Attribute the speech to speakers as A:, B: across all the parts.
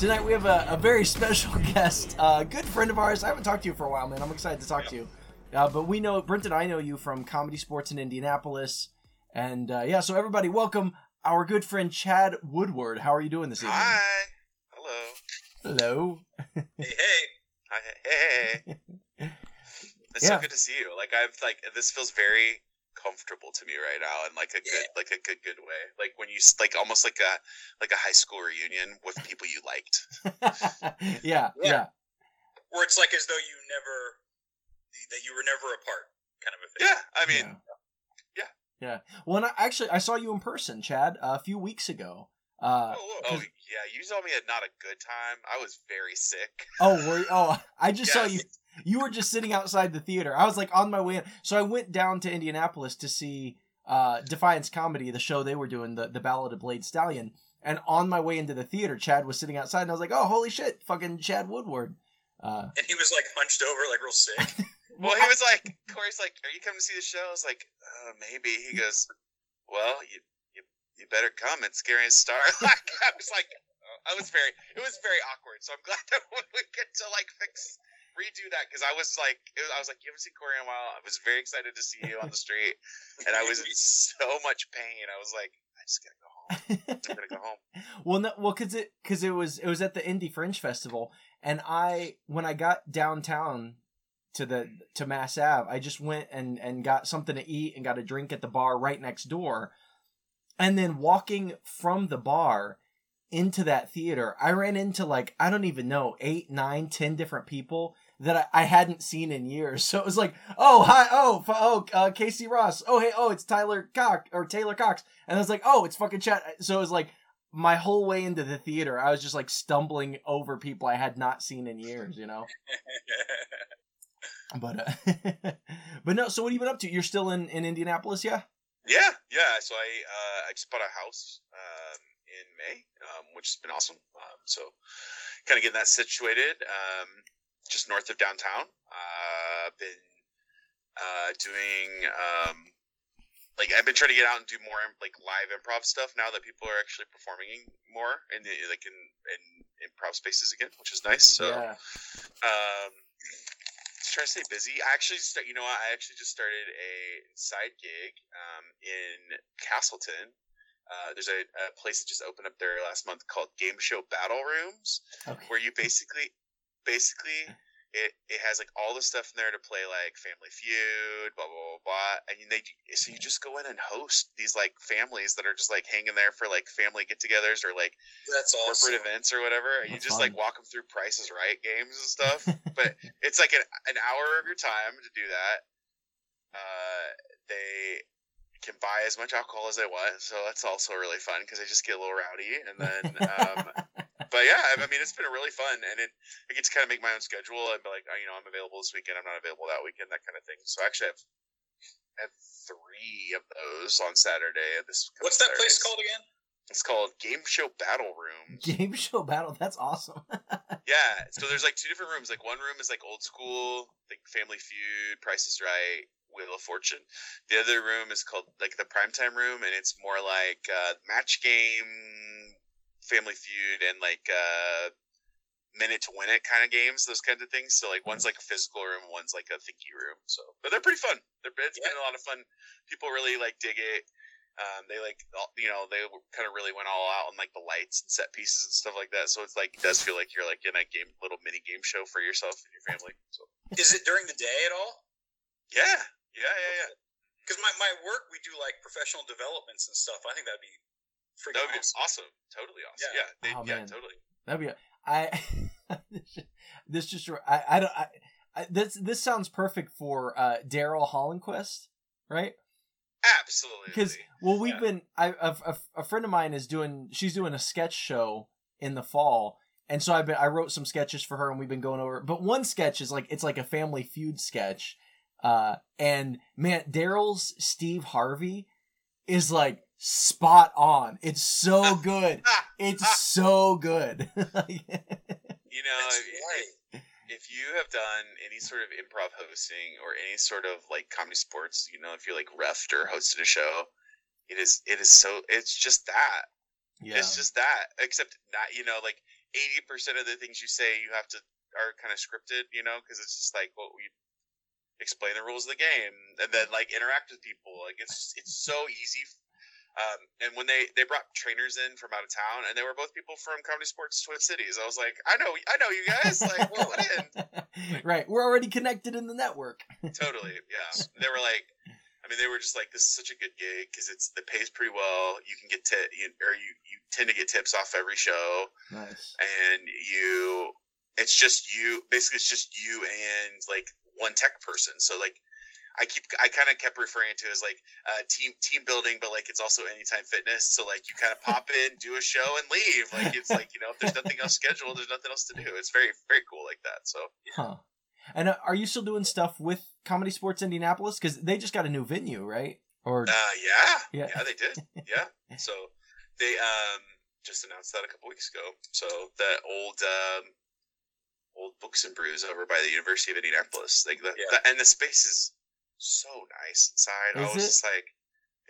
A: Tonight we have a, a very special guest, a good friend of ours. I haven't talked to you for a while, man. I'm excited to talk to you. Uh, but we know, Brent and I know you from Comedy Sports in Indianapolis. And uh, yeah, so everybody, welcome our good friend Chad Woodward. How are you doing this evening?
B: Hi. Hello.
A: Hello.
C: Hey, hey.
B: Hi. Hey. It's
A: Yeah.
B: so good to see you. Like I've like this feels very comfortable to me right now in like a good
C: Yeah.
B: like a good good way. Like when you s- like almost like a like a high school reunion with people you liked.
A: yeah, yeah.
C: Where it's like as though you never, that you were never apart, kind of a thing.
B: Yeah. I mean,
A: yeah. Yeah. Well, and I, actually, I saw you in person, Chad, a few weeks ago. Uh,
B: oh, oh yeah, you saw me at not a good time. I was very sick.
A: Oh, were you, oh, I just saw you. You were just sitting outside the theater. I was like on my way in. So I went down to Indianapolis to see uh, Defiance Comedy, the show they were doing, the, the Ballad of Blade Stallion. And on my way into the theater, Chad was sitting outside, and I was like, "Oh, holy shit, fucking Chad Woodward!" Uh,
C: And he was like hunched over, like real sick.
B: Well, he was like, Corey's like, "Are you coming to see the show?" I was like, uh, "Maybe." He goes, "Well, you you you better come. It's scary as star." like, I was like, I was very, it was very awkward. So I'm glad that we get to like fix redo that because I was like, was, I was like, you haven't seen Corey in a while. I was very excited to see you on the street, and I was in so much pain. I was like, I just gotta go home. I'm gonna go home.
A: well, no, well, cause it, cause it was, it was at the Indie Fringe Festival, and I, when I got downtown to the to Mass Ave, I just went and and got something to eat and got a drink at the bar right next door, and then walking from the bar into that theater, I ran into like I don't even know eight, nine, ten different people that I, I hadn't seen in years. So it was like, oh hi, oh oh uh, Casey Ross, oh hey, oh it's Tyler Cox or Taylor Cox, and I was like, oh it's fucking Chad. So it was like my whole way into the theater, I was just like stumbling over people I had not seen in years, you know. But uh, but no. So what have you been up to? You're still in in Indianapolis, yeah?
B: Yeah, yeah. So I uh, I just bought a house um, in May, um, which has been awesome. Um, so kind of getting that situated, um, just north of downtown. Uh, been uh, doing um, like I've been trying to get out and do more like live improv stuff now that people are actually performing more in the like in in improv spaces again, which is nice. So
A: yeah.
B: um, just trying to stay busy. I actually start. You know what? I actually just started a side gig um, in Castleton. Uh, there's a, a place that just opened up there last month called Game Show Battle Rooms,
A: Okay.
B: where you basically, basically, it, it has like all the stuff in there to play like Family Feud, blah blah blah, blah. and they so you just go in and host these like families that are just like hanging there for like family get-togethers or like
C: That's awesome.
B: corporate events or whatever. And you just
A: fun.
B: like walk them through Prices Right games and stuff. but it's like an, an hour of your time to do that. Uh, they can buy as much alcohol as they want, so that's also really fun because they just get a little rowdy. And then, um, but yeah, I I mean, it's been really fun, and it I get to kind of make my own schedule and be like, oh, you know, I'm available this weekend, I'm not available that weekend, that kind of thing. So I actually have I have three of those on Saturday. This
C: What's that place called again?
B: It's called Game Show Battle Room.
A: Game show battle. That's awesome.
B: Yeah, so there's like two different rooms. Like one room is like old school, like Family Feud, Price is Right, Wheel of Fortune. The other room is called like the Primetime Room, and it's more like uh, match game, Family Feud, and like uh, minute to win it kind of games, those kinds of things. So like one's like a physical room, one's like a thinky room. So, but they're pretty fun. They're, it's been a lot of fun. People really like dig it. Um, they like, all- you know, they kind of really went all out on like the lights and set pieces and stuff like that. So it's like, it does feel like you're like in a game, little mini game show for yourself and your family. So
C: Is it during the day at all?
B: yeah, yeah, yeah, yeah.
C: Because my, my work, we do like professional developments and stuff. I think that'd be
B: That
C: freaking
B: would be
C: awesome.
B: awesome. Totally awesome.
C: Yeah.
B: Yeah, they,
A: Oh,
B: yeah, totally.
A: That'd be. I. this just. I. I don't. I, I, this this sounds perfect for uh, Daryl Hollenquist, right?
B: Absolutely.
A: Because well, we've
C: Yeah.
A: been. I a, a, a friend of mine is doing. She's doing a sketch show in the fall, and so I've been I wrote some sketches for her, and we've been going over. But one sketch is like it's like a Family Feud sketch, uh, and man, Daryl's Steve Harvey is like spot on. It's so good. It's so good.
B: you know, if, if- if you have done any sort of improv hosting or any sort of like comedy sports, you know, if you're like refed or hosted a show, it is it is so it's just that.
A: yeah.
B: It's just that. Except not, you know, like eighty percent of the things you say you have to are kind of scripted, you know, because it's just like what we explain the rules of the game and then like interact with people. Like it's it's so easy. Um, and when they they brought trainers in from out of town, and they were both people from Comedy Sports Twin Cities, I was like, I know, I know you guys. Like, well, what in?
A: right. We're already connected in the network.
B: Totally, yeah. They were like, I mean, they were just like, this is such a good gig because it's it pays pretty well. You can get tip, you, or you you tend to get tips off every show,
A: Nice.
B: and you, it's just you. Basically, it's just you and like one tech person. So like. I keep I kind of kept referring to it as like uh, team team building, but like it's also anytime fitness. So like you kind of pop in, do a show, and leave. Like it's like you know if there's nothing else scheduled, there's nothing else to do. It's very very cool like that. So
A: Huh. And uh, are you still doing stuff with Comedy Sports Indianapolis? Because they just got a new venue, right? Or
B: Uh, yeah,
A: Yeah.
B: yeah, they did. Yeah, so they um just announced that a couple weeks ago. So the old um old Books and Brews over by the University of Indianapolis, like the,
C: Yeah.
B: the and the space is so nice inside. I was
A: it?
B: just like,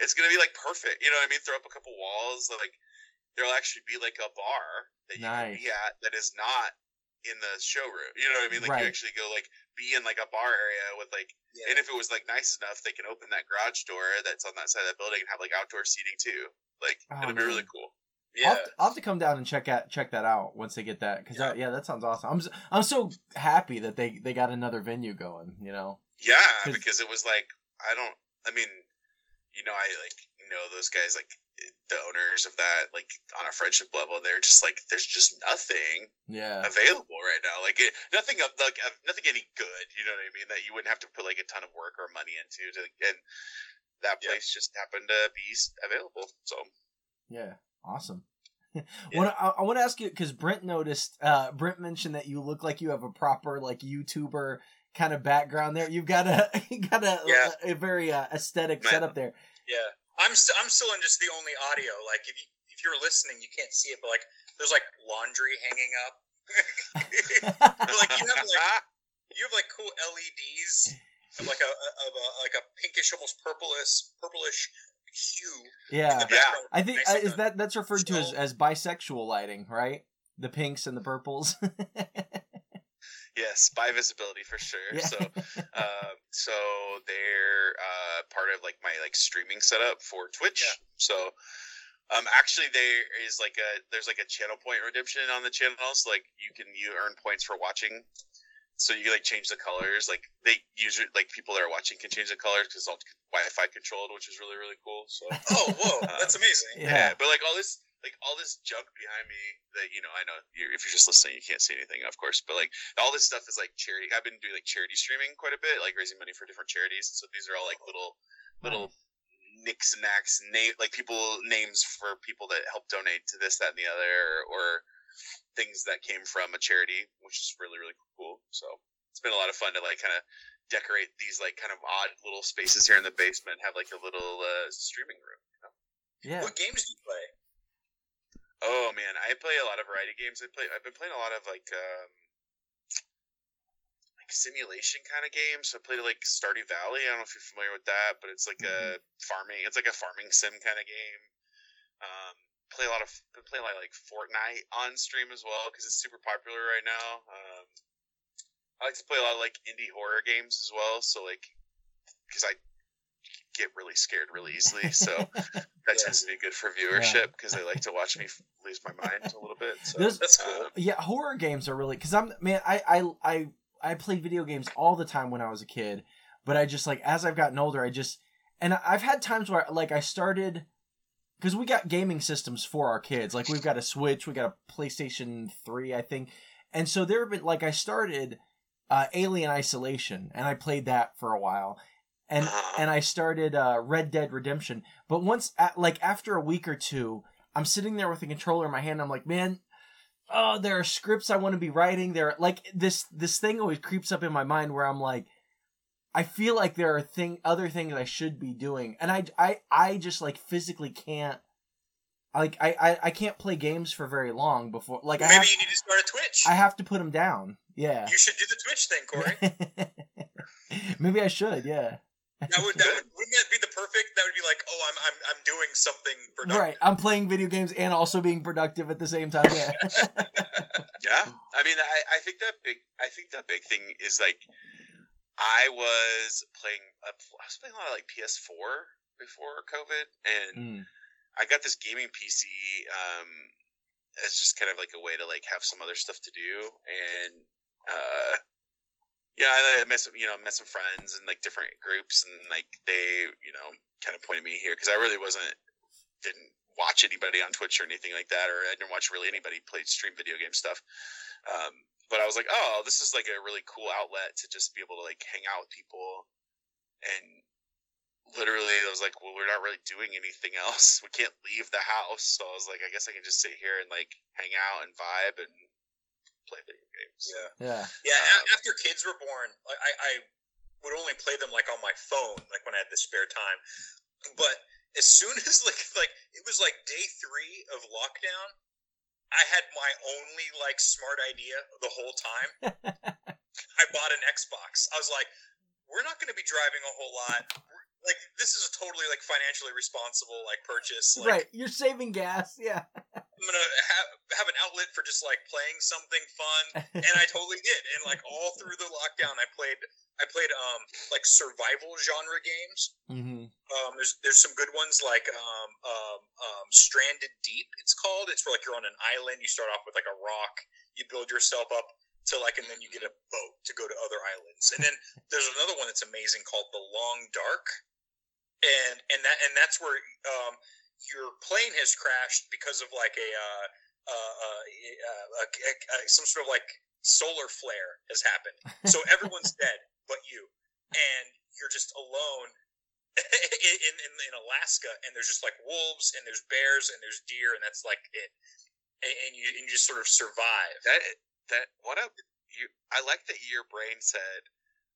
B: it's gonna be like perfect. You know what I mean? Throw up a couple walls, like there'll actually be like a bar that you can be at that is not in the showroom. You know what I mean? Like
A: Right.
B: you actually go like be in like a bar area with like
C: Yeah.
B: and if it was like nice enough, they can open that garage door that's on that side of that building and have like outdoor seating too. Like
A: Oh,
B: it'll be really
A: man.
B: Cool.
A: I'll,
C: yeah.
A: have to, I'll have to come down and check out check that out once they get that. Because
C: Yeah.
A: yeah. that sounds awesome. I'm s- I'm so happy that they they got another venue going. You know.
B: Yeah, because it was like I don't. I mean, you know, I like know those guys like the owners of that like on a friendship level. They're just like there's just nothing
A: Yeah.
B: available right now. Like it, nothing of like nothing any good. You know what I mean? That you wouldn't have to put like a ton of work or money into to and. That
C: Yeah.
B: place just happened to be available, so
A: Yeah. Awesome. Wanna- I, I want to ask you because Brent noticed. Uh, Brent mentioned that you look like you have a proper like YouTuber kind of background there. You've got a you got a,
C: Yeah.
A: a, very uh, aesthetic
B: Man.
A: setup there.
C: Yeah, I'm st- I'm still in just the only audio. Like if you if you're listening, you can't see it, but like there's like laundry hanging up. Like you have like you have like cool LEDs of like a of a like a pinkish, almost purplish purplish hue.
A: yeah.
B: Yeah.
A: I think uh, is that that's referred to as, as bisexual lighting, right? The pinks and the purples.
B: yes, bi visibility for sure.
A: Yeah.
B: So um, so they're uh, part of like my like streaming setup for Twitch.
C: Yeah.
B: So um, actually there is like a there's like a channel point redemption on the channels. Like you can you earn points for watching. So you like change the colors. Like they usually like people that are watching can change the colors because it's all Wi-Fi controlled, which is really really cool. So
C: Oh, whoa, uh, that's amazing.
A: Yeah.
B: yeah, but like all this, like all this junk behind me that you know, I know you're, if you're just listening, you can't see anything, of course. But like all this stuff is like charity. I've been doing like charity streaming quite a bit, like raising money for different charities. So these are all like little, little nicks and knacks, name like people names for people that help donate to this, that, and the other, or things that came from a charity, which is really really cool. So it's been a lot of fun to like kind of decorate these like kind of odd little spaces here in the basement, have like a little uh, streaming room. You know?
A: yeah.
C: What games do you play?
B: Oh man, I play a lot of variety games. I play. I've been playing a lot of like um, like simulation kind of games. So I played like Stardew Valley. I don't know if you're familiar with that, but it's like a farming. It's like a farming sim kind of game. Um, play a lot of been playing of, like Fortnite on stream as well because it's super popular right now. Um, I like to play a lot of like indie horror games as well. So like, because I get really scared really easily, so that tends to be good for viewership because they like to watch me lose my mind a little bit. So
A: Those-
C: That's cool.
B: uh,
A: Yeah, horror games are really because I'm man. I I I I played video games all the time when I was a kid, but I just like as I've gotten older, I just and I've had times where like I started because we got gaming systems for our kids. Like we've got a Switch, we got a PlayStation Three, I think, and so there have been like I started uh, Alien Isolation, and I played that for a while. And
B: Uh-huh.
A: and I started uh, Red Dead Redemption, but once at, like after a week or two, I'm sitting there with the controller in my hand. I'm like, man, oh, there are scripts I want to be writing. There, like this this thing always creeps up in my mind where I'm like, I feel like there are thing other things I should be doing, and I I I just like physically can't. Like I, I, I can't play games for very long before like I
C: Maybe
A: have,
C: you need to start a Twitch.
A: I have to put them down. Yeah.
C: You should do the Twitch thing, Corey.
A: Maybe I should. Yeah.
C: That would, that would wouldn't that be the perfect? That would be like, oh, I'm I'm I'm doing something productive.
A: Right. I'm playing video games and also being productive at the same time. Yeah.
B: Yeah, I mean, I, I think that big. I think that big thing is like, I was playing. I was playing a lot of like PS4 before COVID, and
A: Mm.
B: I got this gaming PC. Um, as just kind of like a way to like have some other stuff to do, and uh, yeah, I met some, you know, met some friends and like different groups, and like they, you know, kind of pointed me here because I really wasn't, didn't watch anybody on Twitch or anything like that, or I didn't watch really anybody play stream video game stuff. Um, but I was like, oh, this is like a really cool outlet to just be able to like hang out with people, and literally I was like, well, we're not really doing anything else. We can't leave the house, so I was like, I guess I can just sit here and like hang out and vibe and play video games.
C: Yeah.
A: Yeah.
C: Yeah,
B: Um,
C: after kids were born, I, I would only play them like on my phone, like when I had the spare time. But as soon as like like it was like day three of lockdown, I had my only like smart idea the whole time. I bought an Xbox. I was like, we're not going to be driving a whole lot. Like this is a totally like financially responsible like purchase. Like,
A: right. You're saving gas. Yeah.
C: I'm gonna have have an outlet for just like playing something fun, and I totally did. And like all through the lockdown, I played I played um like survival genre games.
A: mm-hmm.
C: Um, there's there's some good ones like um, um, um, Stranded Deep. It's called. It's where like you're on an island. You start off with like a rock. You build yourself up to like, and then you get a boat to go to other islands. And then there's another one that's amazing called The Long Dark, and and that and that's where um, your plane has crashed because of like a uh, uh, uh, some sort of like solar flare has happened. So everyone's dead but you, and you're just alone in, in in Alaska, and there's just like wolves, and there's bears, and there's deer, and that's like it. And, and you and you just sort of survive.
B: That that what a you. I like that your brain said.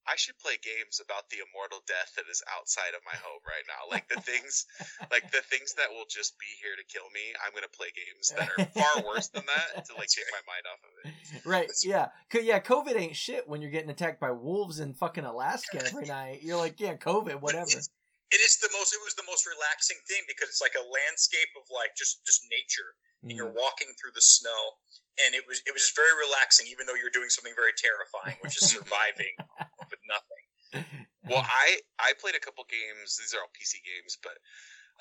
B: I should play games about the immortal death that is outside of my home right now. Like the things, like the things that will just be here to kill me. I'm gonna play games that are far worse than that to like take my mind off of it.
A: Right. Yeah. Yeah. COVID ain't shit when you're getting attacked by wolves in fucking Alaska every night. You're like, yeah, COVID, whatever.
C: it's- the most. It was the most relaxing thing because it's like a landscape of like just just nature, and
A: Mm.
C: you're walking through the snow, and it was it was just very relaxing, even though you're doing something very terrifying, which is surviving.
B: Well, I I played a couple games. These are all PC games, but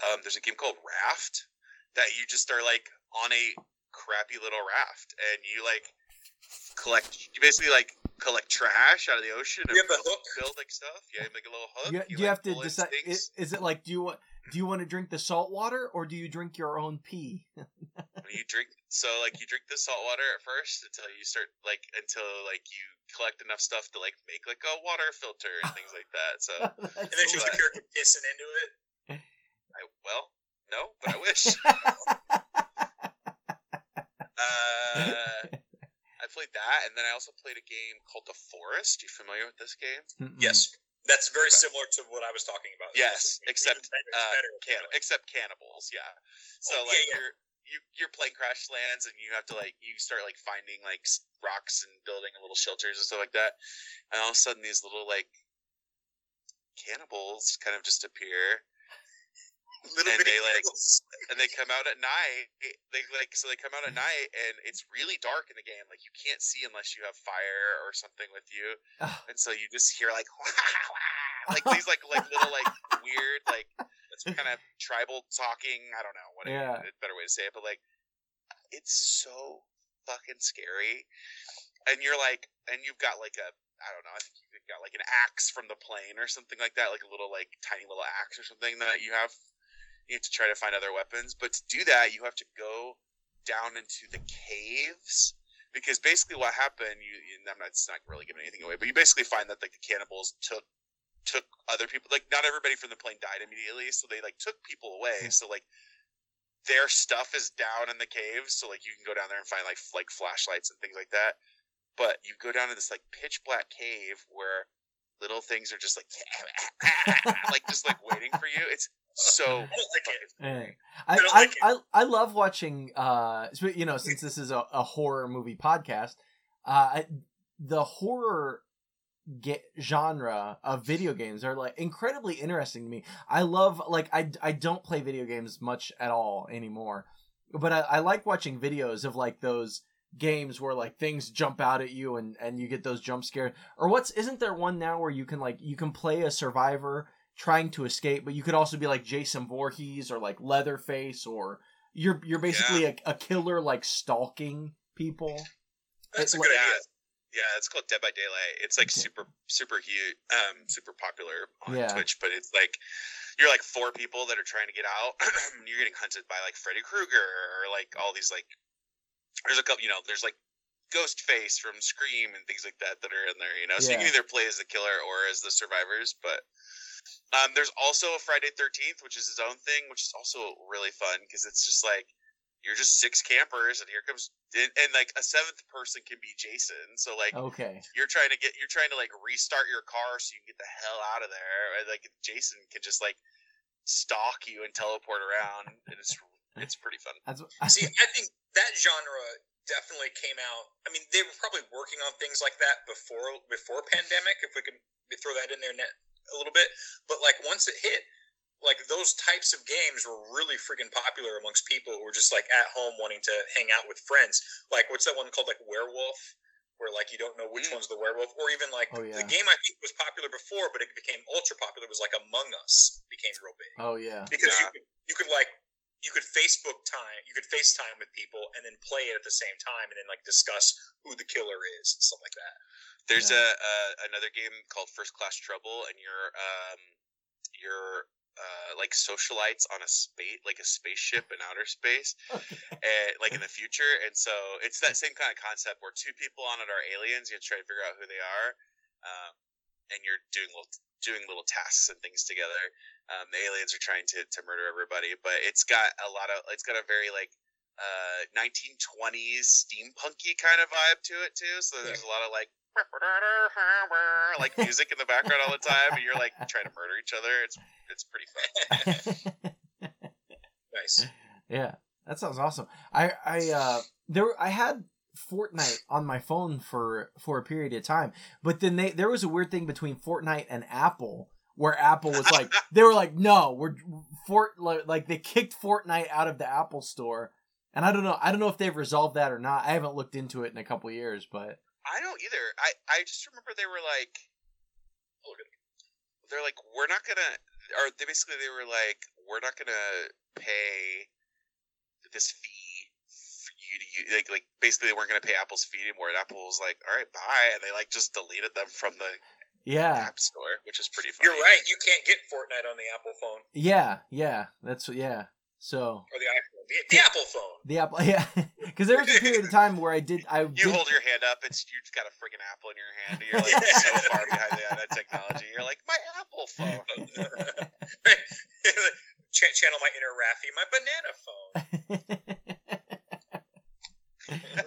B: um, there's a game called Raft that you just are like on a crappy little raft, and you like collect. You basically like collect trash out of the ocean.
C: You
B: and
C: have a hook?
B: build like stuff. Yeah, you make a little hook.
A: You,
B: you,
A: you
B: like,
A: have to decide. Is, is it like do you want do you want to drink the salt water or do you drink your own pee?
B: When you drink so like you drink the salt water at first until you start like until like you collect enough stuff to like make like a water filter and things like that. So
C: And then she's the character pissing into it.
B: I well no, but I wish. Uh, I played that, and then I also played a game called The Forest. You familiar with this game?
A: Mm-mm.
C: Yes, that's very
B: Okay.
C: similar to what I was talking about.
B: Yes, except,
C: better,
B: Uh,
C: better.
B: can- except cannibals. Yeah. So
C: Oh, yeah,
B: like
C: yeah.
B: you're you your plane crash lands and you have to like you start like finding like rocks and building little shelters and stuff like that, and all of a sudden these little like cannibals kind of just appear.
C: Little
B: and they, like, and they come out at night. They like so they come out at night, and it's really dark in the game. Like you can't see unless you have fire or something with you, and so you just hear like like these like like little like weird like kind of tribal talking. I don't know what
A: Yeah.
B: a better way to say it, but like it's so fucking scary. And you're like, and you've got like a I don't know. I think you've got like an axe from the plane or something like that, like a little like tiny little axe or something that you have. You have to try to find other weapons, but to do that, you have to go down into the caves because basically what happened. You, you I'm not, it's not really giving anything away, but you basically find that like the cannibals took took other people. Like not everybody from the plane died immediately, so they like took people away. So like their stuff is down in the caves, so like you can go down there and find like f- like flashlights and things like that. But you go down to this like pitch black cave where little things are just like like just like waiting for you. It's so
C: I like it. I
A: I, I. I, I love watching uh you know since this is a, a horror movie podcast uh I, the horror ge- genre of video games are like incredibly interesting to me I love like I, I don't play video games much at all anymore but I, I like watching videos of like those games where like things jump out at you and and you get those jump scares or what's isn't there one now where you can like you can play a survivor trying to escape, but you could also be like Jason Voorhees or like Leatherface, or you're you're basically a, a killer like stalking people.
C: That's a
A: It-
C: good
B: yeah,
C: idea.
B: Yeah. It's called Dead by Daylight. It's like
A: Okay.
B: super super huge, um, super popular on
A: Yeah.
B: Twitch. But it's like you're like four people that are trying to get out. and you're getting hunted by like Freddy Krueger or like all these like. There's a couple, you know. There's like Ghostface from Scream and things like that that are in there. You know, so you can either play as the killer or as the survivors. But um, there's also a Friday Thirteenth, which is his own thing, which is also really fun because it's just like you're just six campers, and here comes and, and like a seventh person can be Jason. So like
A: Okay.
B: you're trying to get you're trying to like restart your car so you can get the hell out of there. And, like Jason can just like stalk you and teleport around, and it's it's pretty fun.
A: That's
C: See, I think that genre definitely came out. I mean, they were probably working on things like that before before pandemic. If we could throw that in there net a little bit, but like once it hit, like those types of games were really freaking popular amongst people who were just like at home wanting to hang out with friends. Like what's that one called? Like Werewolf. Where like you don't know which
B: Mm.
C: one's the werewolf, or even like
A: Oh, yeah.
C: the game I think was popular before, but it became ultra popular was like Among Us became real big
A: oh yeah.
C: because
B: Yeah.
C: you could you could like you could Facebook time, you could FaceTime with people and then play it at the same time and then like discuss who the killer is and stuff like that.
B: There's
A: Yeah.
B: a uh, another game called First Class Trouble, and you're um you're uh, like socialites on a space like a spaceship in outer space, and like in the future. And so it's that same kind of concept where two people on it are aliens. You have to try to figure out who they are, um, and you're doing little doing little tasks and things together. Um, the aliens are trying to, to murder everybody, but it's got a lot of it's got a very like uh 1920s steampunky kind of vibe to it too. So there's a lot of like like music in the background all the time, and you're like trying to murder each other. It's it's pretty fun.
C: Nice.
A: yeah, that sounds awesome. I I uh there I had Fortnite on my phone for for a period of time, but then they there was a weird thing between Fortnite and Apple where Apple was like they were like no we're Fort like, they kicked Fortnite out of the Apple store, and I don't know I don't know if they've resolved that or not. I haven't looked into it in a couple years, but
B: I don't either. I I just remember they were like, oh, they're like we're not gonna, or they basically they were like we're not gonna pay this fee for you to use. Like like basically they weren't gonna pay Apple's fee anymore. And Apple was like, all right, bye, and they like just deleted them from the
A: yeah
B: App Store, which is pretty funny.
C: You're right. You can't get Fortnite on the Apple phone
A: yeah yeah that's yeah so
C: or the iPhone. The, the Apple phone.
A: the Apple yeah because there was a period of time where I did I
B: You
A: did,
B: hold your hand up. It's you've got a freaking apple in your hand. and You're like so far behind the that technology. You're like my Apple phone.
C: Ch- channel my inner Raffi, my banana phone.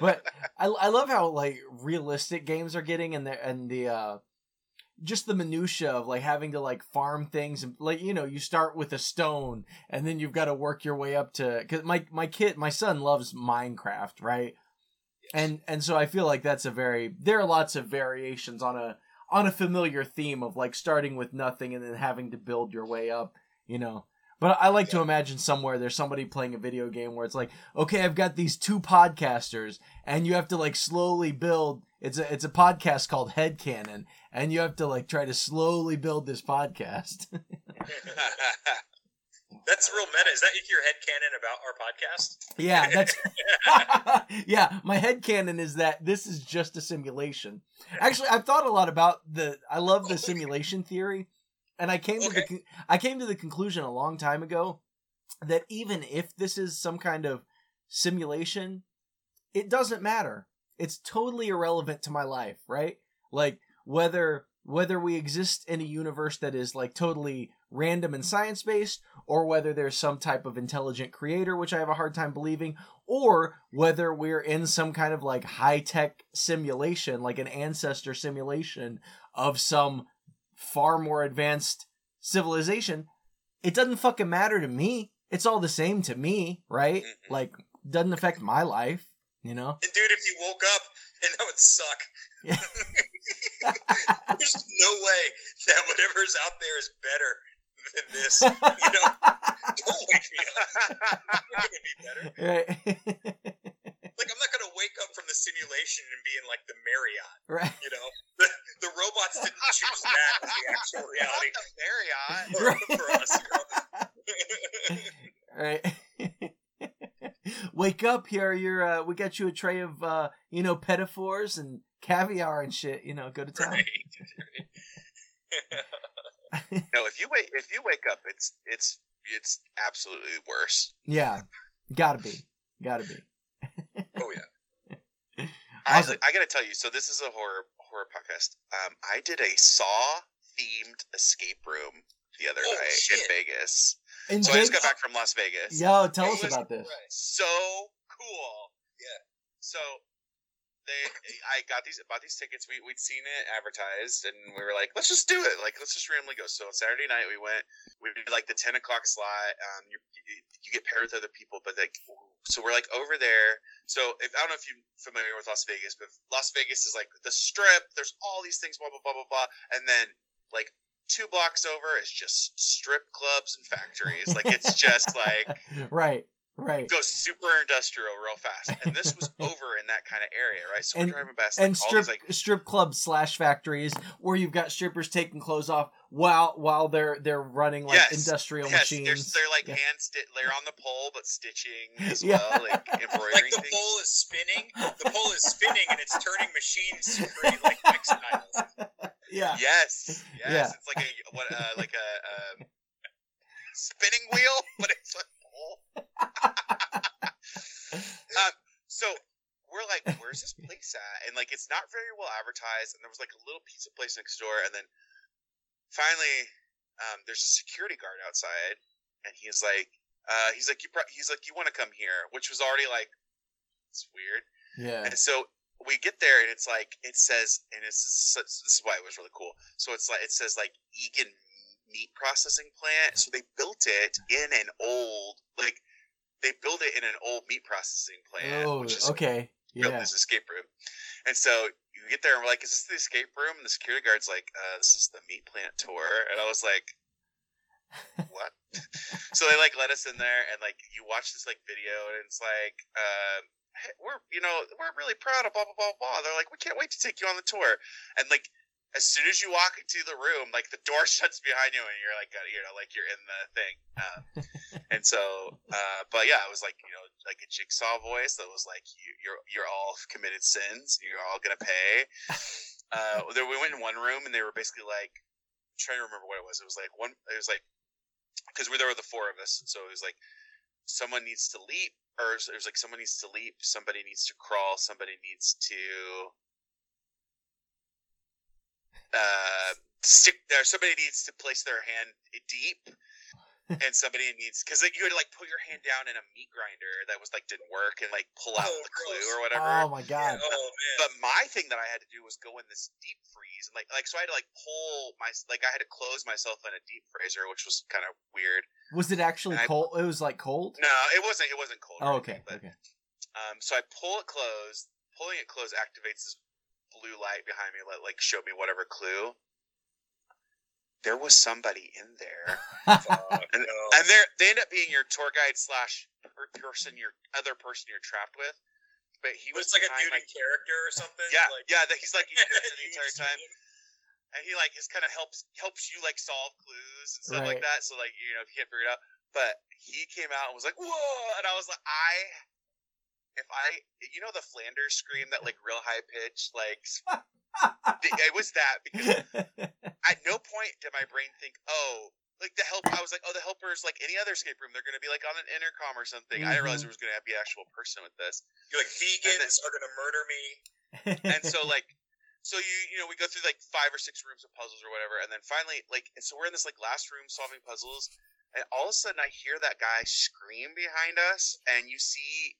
A: but I, I love how like realistic games are getting and the and the uh just the minutia of like having to like farm things and like you know you start with a stone and then you've got to work your way up to because my my kid my son loves Minecraft right? And and so I feel like that's a very there are lots of variations on a on a familiar theme of like starting with nothing and then having to build your way up you know? But I like to imagine somewhere there's somebody playing a video game where it's like, okay, I've got these two podcasters, and you have to like slowly build. It's a it's a podcast called Head Headcanon, and you have to like try to slowly build this podcast.
C: That's real meta. Is that your head canon about our podcast?
A: yeah, that's yeah. My head canon is that this is just a simulation. Actually, I've thought a lot about the. I love the simulation theory and I came to the I came to the conclusion a long time ago that even if this is some kind of simulation, it doesn't matter. It's totally irrelevant to my life, right? Like whether whether we exist in a universe that is like totally random and science based or whether there's some type of intelligent creator which I have a hard time believing or whether we're in some kind of like high tech simulation like an ancestor simulation of some far more advanced civilization, it doesn't fucking matter to me. It's all the same to me, right?
B: Mhm.
A: Like, doesn't affect my life, you know?
C: And dude, if you woke up and that would suck.
A: Yeah.
C: There's no way that whatever's out there is better than this. You know, don't wake me up. It's gonna be better.
A: right.
C: Like I'm not gonna wake up from the simulation and be in like the Marriott.
A: right.
C: You know, the, the robots didn't choose that as the actual reality
B: Not the Marriott.
C: for, for us. You know?
A: Right. Wake up here, you're uh we got you a tray of uh, you know, petit fours and caviar and shit, you know, go to town.
C: right.
B: No, if you wake if you wake up, it's it's it's absolutely worse.
A: yeah. Gotta be. Gotta be.
C: Oh yeah.
B: I,
A: Awesome.
B: I gotta tell you, so this is a horror horror podcast. Um, I did a Saw themed escape room the other
C: Oh,
B: night in. Vegas.
A: And
B: So I just got back from Las Vegas.
A: Yo, tell us about this.
B: So cool.
C: Yeah.
B: So they, I got these, bought these tickets. We we'd seen it advertised, and we were like, let's just do it. Like, let's just randomly go. So Saturday night we went. We did like the ten o'clock slot. Um, you you get paired with other people, but like, so we're like over there. So if I don't know if you're familiar with Las Vegas, but Las Vegas is like the Strip. There's all these things, blah blah blah blah blah, and then like two blocks over is just strip clubs and factories. Like it's just like
A: right, right.
B: Go super industrial real fast. And this was over in that kind of area, right? So
A: And-
B: we're driving past
A: and
B: like,
A: strip
B: these like
A: strip clubs slash factories where you've got strippers taking clothes off while while they're they're running like
B: Yes.
A: industrial
B: yes, they're,
A: machines.
B: they're like
A: Yeah.
B: hand sti- they're on the pole but stitching as
A: Yeah.
B: well, like embroidering
C: Like the
B: things.
C: pole is spinning, the pole is spinning, and it's turning machines to create like textiles.
A: yeah.
B: Yes, yes,
A: Yeah.
B: it's like a what uh, like a um, spinning wheel, but it's a pole. um, so we're like, where's this place at? And like, it's not very well advertised. And there was like a little pizza place next door. And then finally, um, there's a security guard outside, and he's like, uh, he's like, you, pro- he's like, you want to come here? Which was already like, it's weird.
A: Yeah.
B: And so we get there, and it's like it says, and it's this is why it was really cool. So it's like it says like Egan meat processing plant. So they built it in an old like they built it in an old meat processing plant,
A: Oh,
B: which is
A: okay.
B: built
A: Yeah.
B: this escape room. And so you get there, and we're like, "Is this the escape room?" And the security guard's like, uh, "This is the meat plant tour." And I was like, "What?" so they like let us in there, and like you watch this like video, and it's like, um, hey, "We're you know we're really proud of blah blah blah blah." They're like, "We can't wait to take you on the tour," and like. As soon as you walk into the room, like the door shuts behind you, and you're like, uh, you know, like you're in the thing. Um, and so, uh, but yeah, it was like you know, like a jigsaw voice that was like, you, "You're you're all committed sins. You're all gonna pay." Uh, there we went in one room, and they were basically like, I'm trying to remember what it was. It was like one. It was like because we there were the four of us, and so it was like someone needs to leap, or it was like someone needs to leap, somebody needs to crawl, somebody needs to uh stick there somebody needs to place their hand deep and somebody needs because you had to like put your hand down in a meat grinder that was like didn't work and like pull out
C: Oh,
B: the clue
C: gross.
B: or whatever.
A: Oh my
C: Yeah,
A: god.
C: oh man.
B: But my thing that I had to do was go in this deep freeze and like like so I had to like pull my like I had to close myself in a deep freezer, which was kind of weird.
A: Was it actually
B: I-
A: cold? It was like cold.
B: No, it wasn't. It wasn't cold.
A: Oh, okay.
B: anything, but,
A: Okay.
B: Um, so I pull it closed. Pulling it closed activates this blue light behind me, let like show me whatever clue. There was somebody in there,
C: Fuck,
B: and,
C: no.
B: and they they end up being your tour guide slash person, your other person you're trapped with. But he
C: But
B: was
C: it's like a
B: behind,
C: muted character or something.
B: yeah,
C: like,
B: yeah. That he's like you know, the entire time, and he like just kind of helps helps you like solve clues and stuff like that. So like you know if you can't figure it out, but he came out and was like whoa, and I was like I. If I, you know, the Flanders scream, that like real high pitch, like it was that because at no point did my brain think, oh, like the help. I was like, oh, the helpers, like any other escape room, they're gonna be like on an intercom or something. I didn't realize
A: mm-hmm.
B: there was gonna be an actual person with this.
C: You're like vegans are gonna murder me.
B: And so like, so you you know we go through like five or six rooms of puzzles or whatever, and then finally like, and so we're in this like last room solving puzzles, and all of a sudden I hear that guy scream behind us, and you see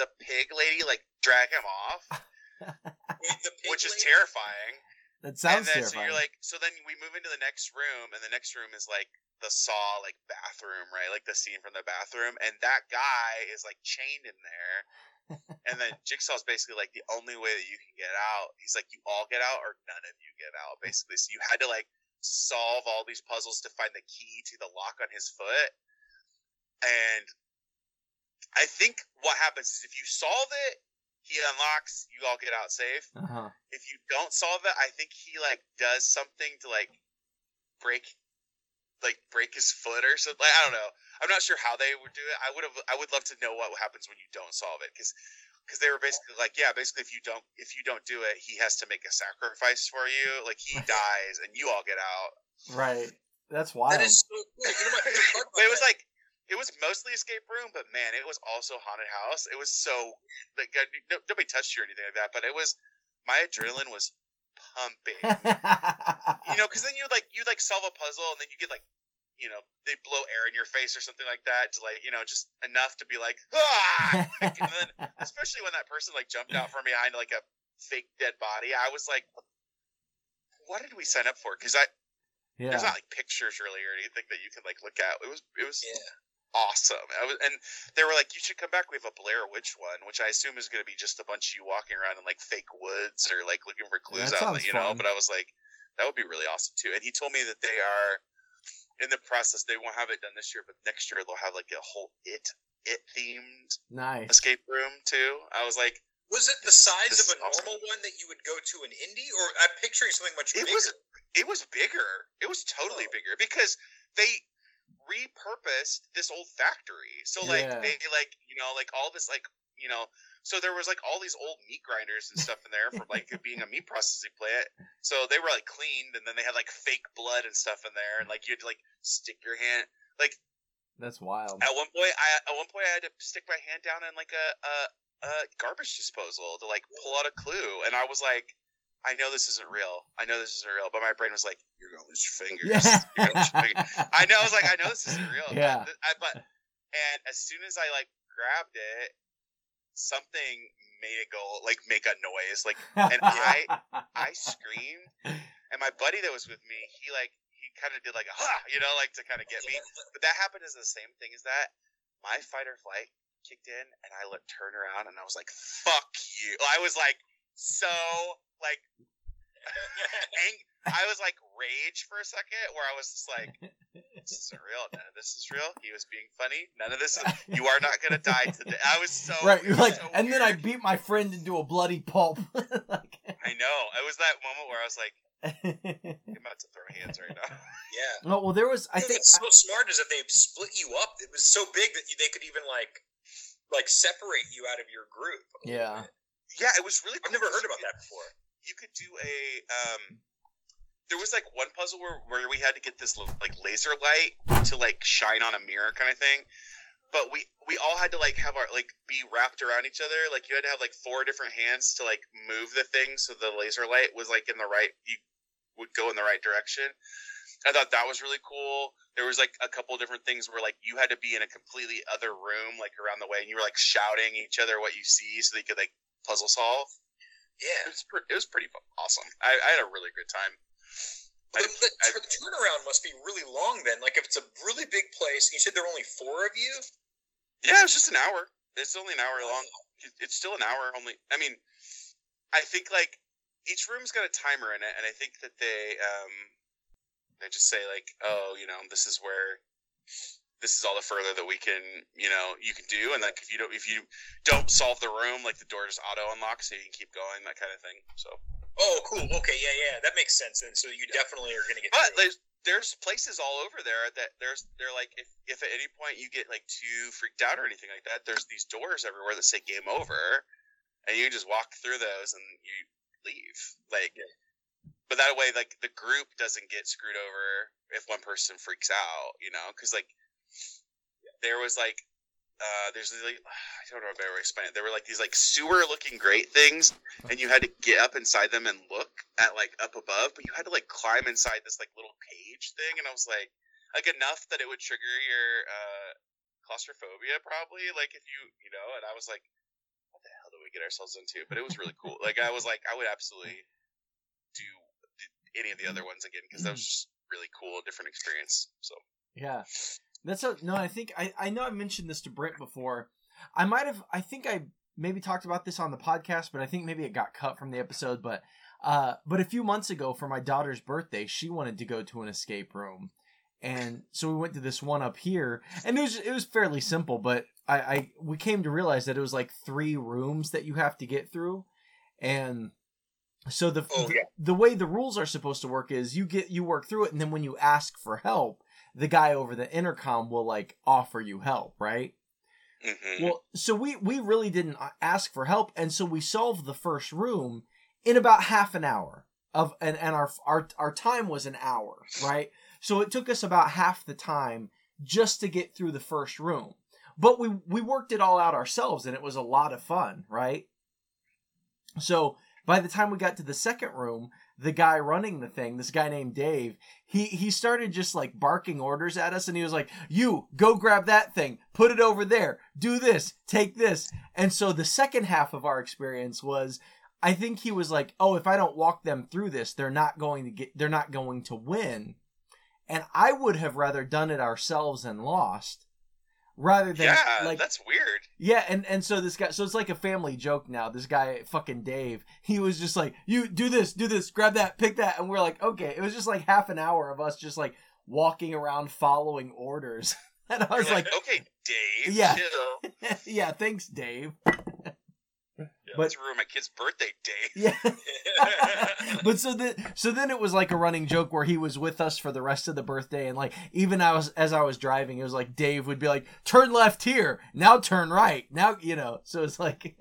B: the pig lady like drag him off,
C: Wait, the pig
B: which is
C: lady?
B: terrifying.
A: that sounds
B: and then
A: terrifying.
B: so you're like so then we move into the next room and the next room is like the saw like bathroom right like the scene from the bathroom and that guy is like chained in there and then jigsaw's basically like the only way that you can get out he's like you all get out or none of you get out basically so you had to like solve all these puzzles to find the key to the lock on his foot and i think what happens is if you solve it he unlocks you all get out safe
A: uh-huh.
B: if you don't solve it, I think he like does something to like break like break his foot or something. Like, I don't know. I'm not sure how they would do it. I would have I would love to know what happens when you don't solve it cuz cuz they were basically like, yeah, basically if you don't if you don't do it, he has to make a sacrifice for you. Like he dies and you all get out.
A: Right. That's wild.
C: That is so cool. You know my favorite
B: But it was like it was mostly escape room, but man, it was also haunted house. It was so like no, nobody touched you or anything like that, but it was my adrenaline was pumping. you know, because then you like you like solve a puzzle and then you get like, you know, they blow air in your face or something like that to like you know just enough to be like, ah! and then especially when that person like jumped out from behind like a fake dead body, I was like, what did we sign up for? Because I
A: yeah.
B: there's not like pictures really or anything that you can like look at. It was it was
C: Yeah.
B: Awesome. I was, and they were like, you should come back. We have a Blair Witch one, which I assume is going to be just a bunch of you walking around in like fake woods or like looking for clues
A: That
B: out,
A: sounds
B: you know. But I was like, that would be really awesome too. And he told me that they are in the process. They won't have it done this year, but next year they'll have like a whole it it themed
A: nice.
B: escape room too. I was like,
C: Was it the size of a
B: is awesome.
C: normal one that you would go to an indie, or I'm picturing something much
B: It
C: bigger?
B: was- it was bigger. It was totally
C: Oh.
B: bigger because they repurposed this old factory. So like
A: Yeah.
B: they like you know like all this like you know so there was like all these old meat grinders and stuff in there from like being a meat processing plant. So they were like cleaned and then they had like fake blood and stuff in there and like you'd like stick your hand like
A: That's wild.
B: at one point I at one point I had to stick my hand down in like a a, a garbage disposal to like pull out a clue and I was like I know this isn't real. I know this isn't real, but my brain was like, "You're gonna lose your fingers."
A: Yeah.
B: Lose your fingers. I know. I was like, I know this isn't real.
A: Yeah.
B: But, I, but and as soon as I like grabbed it, something made it go like make a noise. Like and I- I screamed, and my buddy that was with me, he like he kind of did like a ha, you know, like to kind of get me. But that happened as the same thing as that. My fight or flight kicked in, and I looked turned around, and I was like, "Fuck you!" I was like so like ang- I was like rage for a second, where I was just like, "This isn't real. None of this is real." He was being funny. None of this. Is, you are not gonna die today. I was so
A: right. You're like,
B: so
A: and then I beat my friend into a bloody pulp. like,
B: I know. It was that moment where I was like, "I'm about to throw hands right now."
C: yeah.
A: no, well, there was. I
C: You know
A: think.
C: what's so smart is that they split you up. It was so big that you, they could even like like separate you out of your group.
A: Yeah.
C: bit.
B: Yeah, it was really.
C: I've never heard about that before.
B: You could do a. um There was like one puzzle where where we had to get this like laser light to like shine on a mirror kind of thing, but we we all had to like have our like be wrapped around each other. Like you had to have like four different hands to like move the thing so the laser light was like in the right. You would go in the right direction. I thought that was really cool. There was like a couple different things where like you had to be in a completely other room, like around the way, and you were like shouting each other what you see, so they could like puzzle solve.
C: Yeah.
B: It was pre- it was pretty awesome. I, I had a really good time.
C: The, the,
B: I-
C: the turnaround must be really long then. Like if it's a really big place, you said there were only four of you.
B: yeah, it's just an hour. It's only an hour long. It's still an hour only. I mean, I think like each room's got a timer in it, and I think that they um they just say like, oh, you know, this is where this is all the further that we can, you know, you can do, and like if you don't if you don't solve the room, like the door just auto unlocks, so you can keep going, that kind of thing. So,
C: Oh, cool. Okay, yeah, yeah, that makes sense. Then, so you
B: Yeah.
C: definitely are gonna get.
B: but
C: through.
B: there's there's places all over there that there's they're like if if at any point you get like too freaked out or anything like that, there's these doors everywhere that say game over, and you just walk through those and you leave. Like, but that way, like the group doesn't get screwed over if one person freaks out, you know? Because like there was like uh, there's like I don't know if I ever explain it. There were like these like sewer looking great things, and you had to get up inside them and look at like up above, but you had to like climb inside this like little cage thing, and I was like, like enough that it would trigger your uh, claustrophobia probably, like if you you know, and I was like, what the hell did we get ourselves into? But it was really cool. Like I was like, I would absolutely do any of the other ones again because that was just really cool, different experience. So
A: Yeah. That's a, no, I think I, I know I mentioned this to Brent before. I might have I think I maybe talked about this on the podcast, but I think maybe it got cut from the episode, but uh but a few months ago for my daughter's birthday, she wanted to go to an escape room. And so we went to this one up here and it was it was fairly simple, but I, I we came to realize that it was like three rooms that you have to get through. And so the
C: Oh, yeah.
A: the way the rules are supposed to work is you get you work through it and then when you ask for help, the guy over the intercom will like offer you help, right?
B: mhm.
A: Well, so we we really didn't ask for help, and so we solved the first room in about half an hour of, and and our our our time was an hour, right? So it took us about half the time just to get through the first room, but we we worked it all out ourselves, and it was a lot of fun, right? So by the time we got to the second room, the guy running the thing, this guy named Dave, he he started just like barking orders at us and he was like, "You go grab that thing, put it over there, do this, take this." And so the second half of our experience was I think he was like, "Oh, if I don't walk them through this, they're not going to get they're not going to win." And I would have rather done it ourselves and lost rather than
B: yeah,
A: like
B: that's weird.
A: yeah, and and so this guy, so it's like a family joke now. This guy, fucking Dave, he was just like, "You do this, do this, grab that, pick that," and we're like, "Okay." It was just like half an hour of us just like walking around following orders, and I was like,
B: okay, Dave.
A: Yeah.
B: chill.
A: "Yeah, thanks, Dave."
B: Yeah,
A: But-
B: let's ruin my kid's birthday, day.
A: Yeah. but so then so then it was like a running joke where he was with us for the rest of the birthday and like even I was as I was driving it was like Dave would be like turn left here now turn right now you know so it's like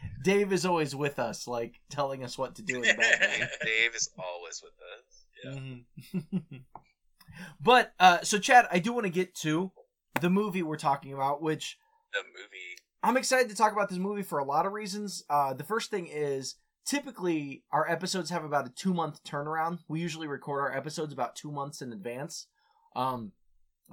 A: Dave is always with us like telling us what to do in the back
B: Dave, Dave is always with us.
C: Yeah.
A: Mhm. but uh so Chad I do want to get to the movie we're talking about which
B: The movie.
A: I'm excited to talk about this movie for a lot of reasons. Uh, the first thing is typically our episodes have about a two month turnaround. We usually record our episodes about two months in advance. Um,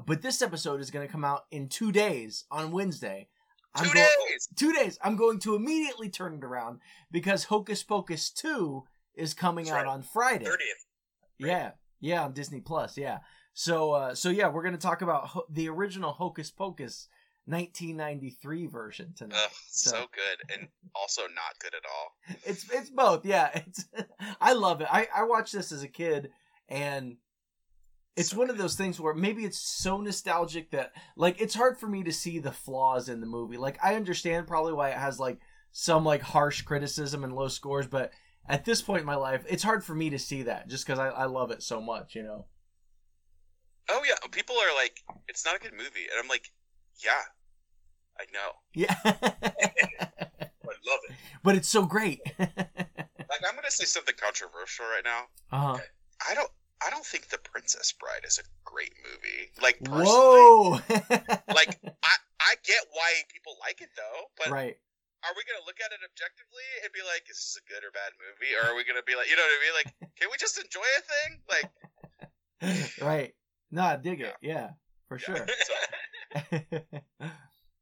A: but this episode is going to come out in two days on Wednesday. I'm
B: Two
A: go-
B: days.
A: Two days. I'm going to immediately turn it around because Hocus Pocus 2 is coming
C: That's
A: out
C: right.
A: on Friday.
C: Thirtieth.
A: Yeah, yeah, on Disney Plus. Yeah. So, uh, so yeah, we're gonna talk about ho- the original Hocus Pocus 1993 version tonight.
B: Ugh, so good and also not good at all.
A: It's it's both. Yeah, it's I love it. I I watched this as a kid, and it's
B: So
A: one of those things where maybe it's so nostalgic that like it's hard for me to see the flaws in the movie. Like I understand probably why it has like some like harsh criticism and low scores, but at this point in my life, it's hard for me to see that just because I, I love it so much. You know.
B: Oh yeah, people are like, it's not a good movie, and I'm like, yeah, I know.
A: Yeah.
C: I love it.
A: but it's so great.
B: Like I'm gonna say something controversial right now.
A: uh-huh.
B: I don't. I don't think The Princess Bride is a great movie. Like personally,
A: Whoa.
B: like I I get why people like it though, but
A: right.
B: are we gonna look at it objectively and be like, is this a good or bad movie, or are we gonna be like, you know what I mean? Like, can we just enjoy a thing? Like,
A: right. No, I dig it. Yeah, for
B: Yeah.
A: sure.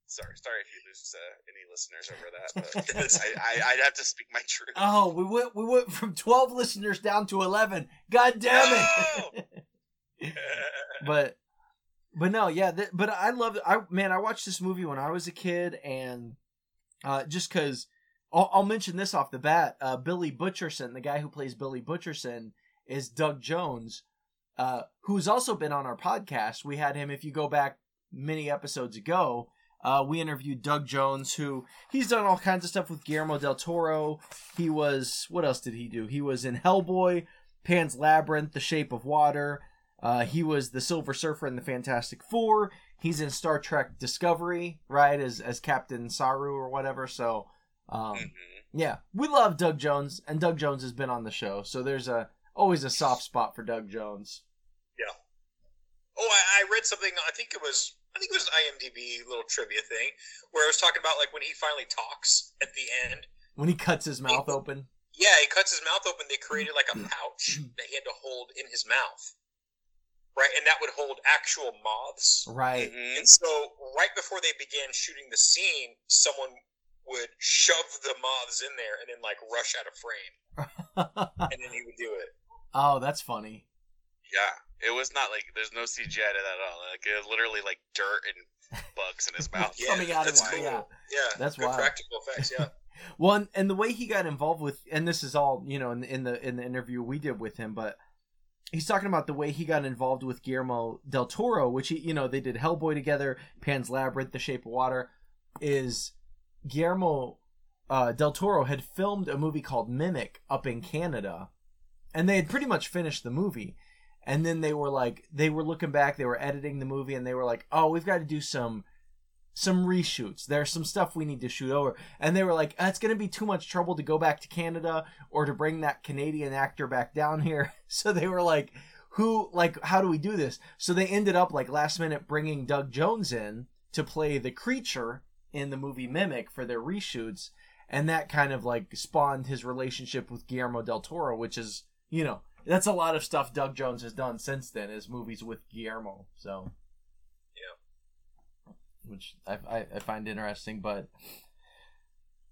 B: Sorry, sorry if you lose uh, any listeners over that, but I, I, I'd have to speak my truth.
A: oh, we went we went from twelve listeners down to eleven. God damn it! but but no, yeah. Th- but I love it. I man, I watched this movie when I was a kid, and uh, just because I'll, I'll mention this off the bat, uh, Billy Butcherson, the guy who plays Billy Butcherson, is Doug Jones, uh, who's also been on our podcast. We had him. If you go back many episodes ago, uh, we interviewed Doug Jones, who he's done all kinds of stuff with Guillermo del Toro. He was what else did he do? He was in Hellboy, Pan's Labyrinth, The Shape of Water. Uh, he was the Silver Surfer in the Fantastic Four. He's in Star Trek Discovery, right, as as Captain Saru or whatever. So, um,
B: Mhm.
A: yeah, we love Doug Jones, and Doug Jones has been on the show. So there's a always a soft spot for Doug Jones. Yeah.
C: Oh, I, I read something. I think it was. I think it was an IMDb little trivia thing where I was talking about like when he finally talks at the end.
A: When he cuts his mouth open,
C: Yeah, he cuts his mouth open. They created like a pouch that he had to hold in his mouth, right? And that would hold actual moths.
A: right?
B: Mhm.
C: And so, right before they began shooting the scene, someone would shove the moths in there and then like rush out of frame, and then he would do it.
A: oh, that's funny.
B: Yeah, it was not like there's no CGI to that at all. Like it was literally like dirt and bugs in his mouth.
C: Yeah,
A: Coming out of
C: his
A: him,
C: cool.
A: yeah.
C: Yeah,
A: That's
C: good
A: wild.
C: practical effects. Yeah,
A: Well, and, and the way he got involved with, and this is all you know in, in the in the interview we did with him, but he's talking about the way he got involved with Guillermo del Toro, which he you know they did Hellboy together, Pan's Labyrinth, The Shape of Water. Is Guillermo uh, del Toro had filmed a movie called Mimic up in Canada, and they had pretty much finished the movie. And then they were like, they were looking back, they were editing the movie, and they were like, "Oh, we've got to do some some reshoots. There's some stuff we need to shoot over. And they were like, that's going to be too much trouble to go back to Canada or to bring that Canadian actor back down here. So they were like, who, like, how do we do this? So they ended up, like, last minute bringing Doug Jones in to play the creature in the movie Mimic for their reshoots. And that kind of, like, spawned his relationship with Guillermo del Toro, which is, you know, that's a lot of stuff Doug Jones has done since then, is movies with Guillermo. So yeah, which I, I, I find interesting. But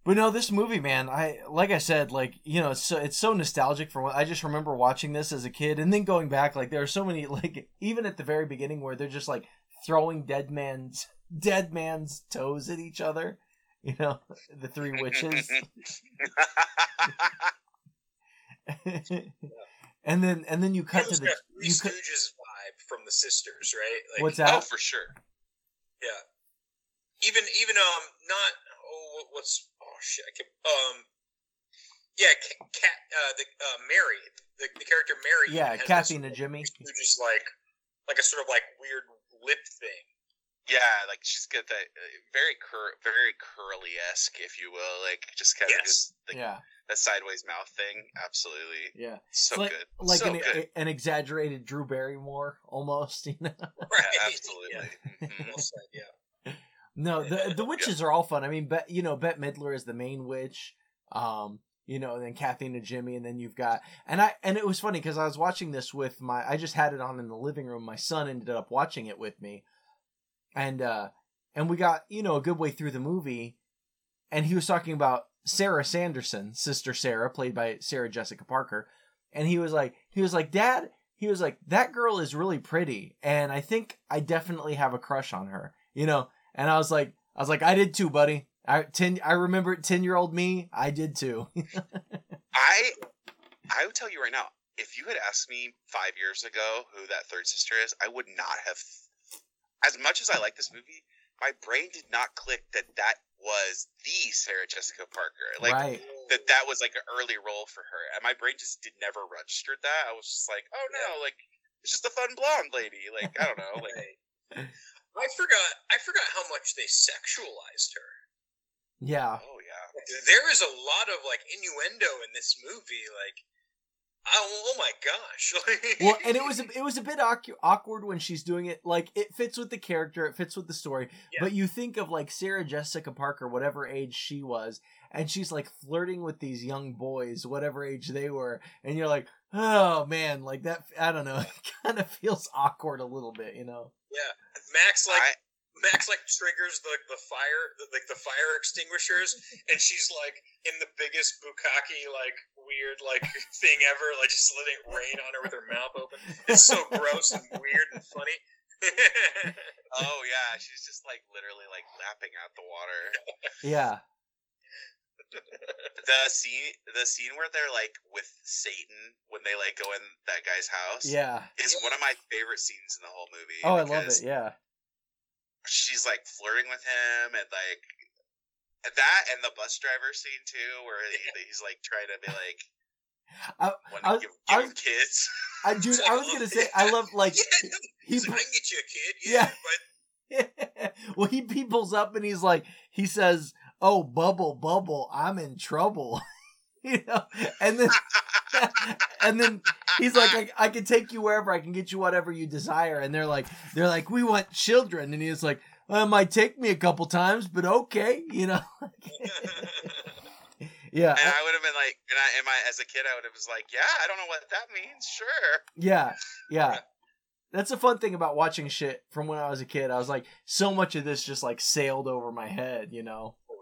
A: but no, this movie, man, I like I said, like you know, it's so it's so nostalgic for what I just remember watching this as a kid, and then going back, like there are so many, like even at the very beginning where they're just like throwing dead man's dead man's toes at each other. You know, the three witches. and then and then you cut
C: It
A: to the
C: got Three
A: you cut,
C: Stooges vibe from the sisters, right? Like,
A: what's
B: oh, for sure.
C: Yeah. Even even um not oh what's oh shit I can um yeah Ca- cat uh the uh Mary the, the character Mary
A: Yeah,
C: has
A: Kathy
C: this
A: Najimy.
C: just like like a sort of like weird lip thing.
B: Yeah, like she's got that uh, very cur- very curly esque, if you will, like just kind of
C: Yes.
B: just like
A: Yeah,
B: that sideways mouth thing. Absolutely,
A: yeah.
B: so
A: like,
B: good,
A: like
B: so
A: an,
B: good.
A: an exaggerated Drew Barrymore almost. You know?
C: Right.
B: Yeah, absolutely.
C: Yeah.
B: Mhm.
C: Well said, yeah.
A: No, the the witches are all fun. I mean, Bette, you know, Bette Midler is the main witch. Um, you know, and then Kathy Najimy, and then you've got and I and it was funny because I was watching this with my I just had it on in the living room. My son ended up watching it with me, and uh, and we got you know a good way through the movie, and he was talking about Sarah Sanderson, sister Sarah, played by Sarah Jessica Parker, and he was like he was like Dad, he was like that girl is really pretty, and I think I definitely have a crush on her, you know. And I was like, I was like, I did too, buddy. I ten, I remember ten year old me. I did too.
B: I I would tell you right now, if you had asked me five years ago who that third sister is, I would not have. As much as I like this movie, my brain did not click that that was the Sarah Jessica Parker. Like
A: right.
B: that that was like an early role for her, and my brain just did never registered that. I was just like, oh no, like it's just a fun blonde lady. Like I don't know, like
C: I forgot I forgot how much they sexualized her.
A: Yeah.
B: oh yeah.
C: There is a lot of like innuendo in this movie, like oh, oh my gosh.
A: Well, and it was a, it was a bit awkward when she's doing it. Like it fits with the character, it fits with the story.
C: Yeah.
A: But you think of like Sarah Jessica Parker, whatever age she was, and she's like flirting with these young boys, whatever age they were, and you're like, oh man, like that. I don't know. It kind of feels awkward a little bit, you know.
C: Yeah, Max like
B: I,
C: Max like triggers the the fire the, like the fire extinguishers, and she's like in the biggest bukkake like weird like thing ever, like just letting it rain on her with her mouth open. It's so gross and weird and funny.
B: oh yeah, she's just like literally like lapping out the water.
A: Yeah,
B: The scene, the scene where they're like with Satan when they like go in that guy's house,
A: yeah.
B: is one of my favorite scenes in the whole movie.
A: Oh, I love it. Yeah,
B: She's like flirting with him and like that, and the bus driver scene too, where he, he's like trying to be like.
A: I-
B: want
A: I was-
B: give,
A: I
B: give
A: was-
B: him kids.
A: I dude, I was gonna say I love like
C: yeah,
A: he.
C: he's like, I can get you a kid. Yeah,
A: Yeah.
C: but
A: well, he, he pulls up and he's like, he says, "Oh, bubble, bubble, I'm in trouble," you know, and then and then he's like, I, "I can take you wherever, I can get you whatever you desire," and they're like, they're like, "We want children," and he's like, well, "It might take me a couple times, but okay," you know. yeah,
B: And I would have been like, and I, and my, as a kid, I would have was like, yeah, I don't know what that means. Sure.
A: Yeah, yeah. That's a fun thing about watching shit from when I was a kid. I was like, so much of this just like sailed over my head, you know.
B: Oh,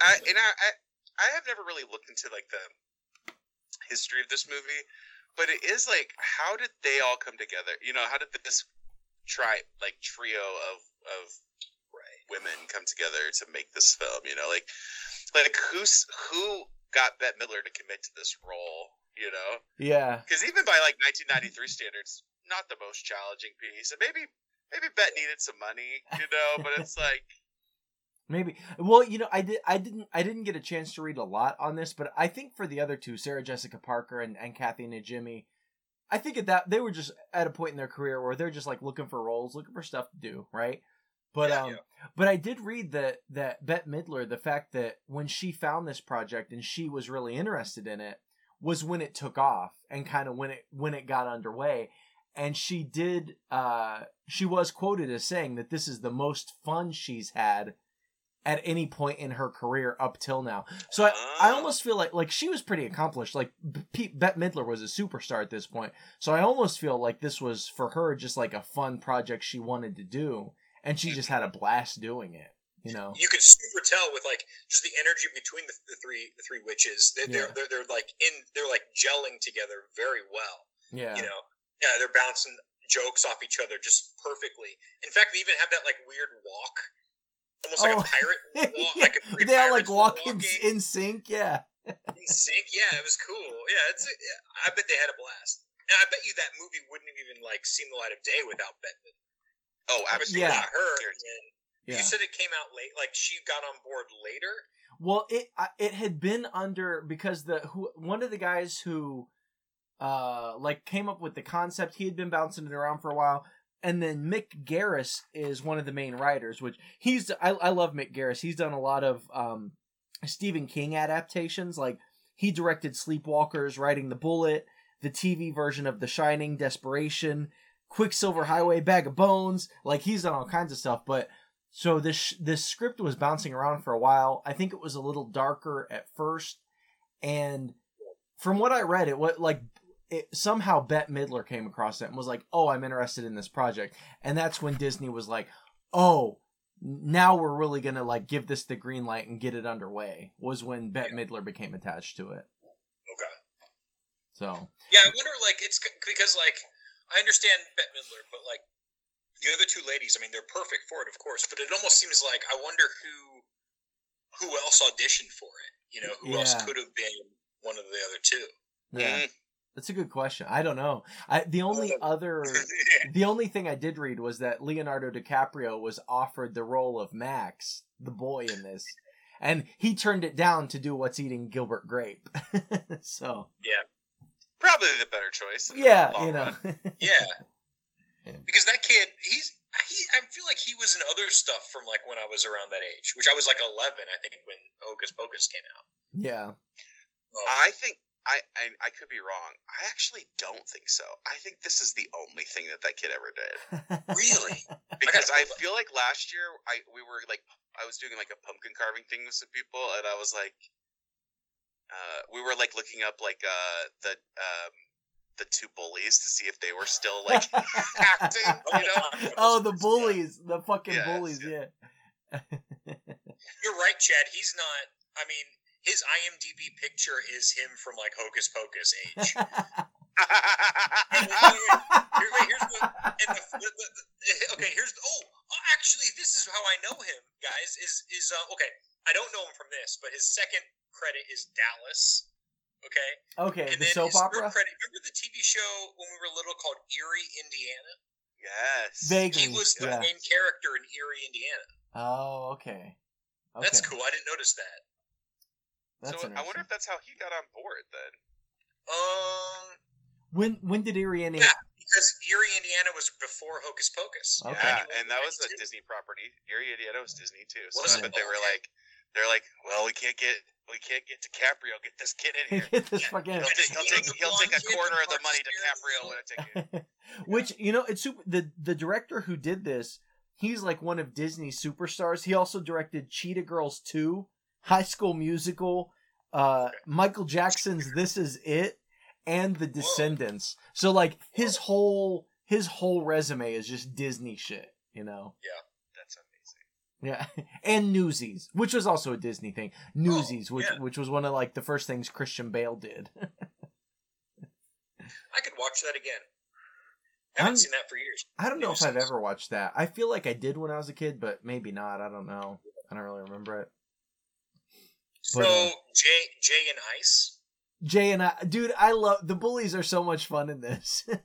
B: I, and I, I, I have never really looked into like the history of this movie, but it is like, how did they all come together? You know, how did this try like trio of of women come together to make this film? You know, like like who's who got Bette Midler to commit to this role? You know,
A: Yeah,
B: because even by like 1993 standards, not the most challenging piece, and maybe maybe Bette needed some money, you know, but it's like.
A: Maybe. Well, you know, I did. I didn't. I didn't get a chance to read a lot on this, but I think for the other two, Sarah Jessica Parker and and Kathy Najimy, I think at that they were just at a point in their career where they're just like looking for roles, looking for stuff to do, right? But
C: Yeah,
A: um,
C: yeah.
A: but I did read that that Bette Midler, the fact that when she found this project and she was really interested in it, was when it took off and kind of when it when it got underway. And she did. uh She was quoted as saying that this is the most fun she's had at any point in her career up till now. So I, I almost feel like like she was pretty accomplished. Like Pete, Bette Midler was a superstar at this point. So I almost feel like this was for her just like a fun project she wanted to do, and she just mm-hmm. had a blast doing it. You know?
C: you could super tell with like just the energy between the, the three the three witches. They, they're,
A: Yeah.
C: they're they're like in they're like gelling together very well.
A: Yeah.
C: You know, yeah, they're bouncing jokes off each other just perfectly. In fact, they even have that like weird walk, almost like
A: Oh.
C: a pirate walk,
A: Yeah,
C: like a three
A: they all like
C: pirates
A: walk in,
C: walking
A: in sync. Yeah.
C: in sync. Yeah, it was cool. Yeah, it's. Yeah, I bet they had a blast, and I bet you that movie wouldn't have even like seen the light of day without Bette.
B: Oh,
C: Obviously,
B: absolutely.
A: Yeah.
C: not her. And
A: Yeah.
C: You said it came out late. Like she got on board later.
A: Well, it it had been under because the who one of the guys who uh like came up with the concept he had been bouncing it around for a while and then Mick Garris is one of the main writers which he's I, I love Mick Garris. He's done a lot of um Stephen King adaptations. Like he directed Sleepwalkers Riding the Bullet the TV version of The Shining Desperation Quicksilver Highway Bag of Bones. Like he's done all kinds of stuff. But so this this script was bouncing around for a while. I think it was a little darker at first, and from what I read, it what like it, somehow Bette Midler came across it and was like, "Oh, I'm interested in this project," and that's when Disney was like, "Oh, now we're really gonna like give this the green light and get it underway." Was when Bette Midler became attached to it.
C: Okay.
A: So
C: Yeah, I wonder. Like, it's because like I understand Bette Midler, but like the other two ladies, I mean, they're perfect for it, of course. But it almost seems like I wonder who who else auditioned for it. You know, who else could have been one of the other two.
A: yeah,
B: Mm.
A: That's a good question. I don't know. I the only other The only thing I did read was that Leonardo DiCaprio was offered the role of Max, the boy in this, and he turned it down to do What's Eating Gilbert Grape. so yeah,
B: Probably the better choice.
A: yeah, you know,
C: yeah.
A: Yeah.
C: because that kid, he's he. I feel like he was in other stuff from like when I was around that age, which I was like eleven, I think, when Hocus Pocus came out.
A: yeah,
C: Um,
B: I think I, I I could be wrong. I actually don't think so. I think this is the only thing that that kid ever did.
C: Really?
B: Because I
C: pull
B: feel like last year I we were like I was doing like a pumpkin carving thing with some people, and I was like, uh, we were like looking up like uh the um the two bullies to see if they were still like acting. You know?
A: oh, the bullies, the fucking
B: Yes,
A: bullies,
B: yeah.
A: yeah.
C: You're right, Chad. He's not. I mean, his IMDb picture is him from like Hocus Pocus age. And. Here- wait, here's the, and the, the, the, the- okay. Here's the, oh, oh, actually, this is how I know him, guys. Is is uh, okay? I don't know him from this, but his second credit is Dallas. Okay,
A: okay,
C: and
A: the
C: then
A: soap
C: his
A: opera.
C: third credit. Remember the TV show when we were little called Erie, Indiana?
B: yes.
A: Vaguely,
C: He was the
A: yeah.
C: main character in Erie, Indiana.
A: Oh, okay. okay.
C: That's cool. I didn't notice that.
A: That's
B: so I wonder if that's how he got on board then.
C: Um,
A: When when did Erie Indiana?
C: Yeah. because Erie, Indiana was before Hocus Pocus.
A: Okay.
B: Yeah, and that was a Disney property. Erie, Indiana was Disney too. So
C: Was
B: I
A: it?
B: bet they were like, they're like, well, we can't get, we can't get DiCaprio. Get this kid in here.
A: Get this fucking.
B: He'll, take, he'll take, he'll take a quarter of the money DiCaprio
C: would
B: would have taken.
A: Which you know, it's super. The the director who did this, he's like one of Disney's superstars. He also directed Cheetah Girls two, High School Musical, uh, Michael Jackson's This Is It, and The Descendants. So like his whole his whole resume is just Disney shit. You know.
B: Yeah, that's amazing.
A: Yeah, and Newsies, which was also a Disney thing. Newsies, which
C: yeah.
A: which was one of like the first things Christian Bale did.
C: I could watch that again. I haven't
A: I'm-
C: seen that for years.
A: I don't know if I've ever watched that. I feel like I did when I was a kid, but maybe not. I don't know. I don't really remember it.
C: So
A: But, uh,
C: Jay, Jay and Ice.
A: Jay and I, dude, I love the bullies are so much fun in this.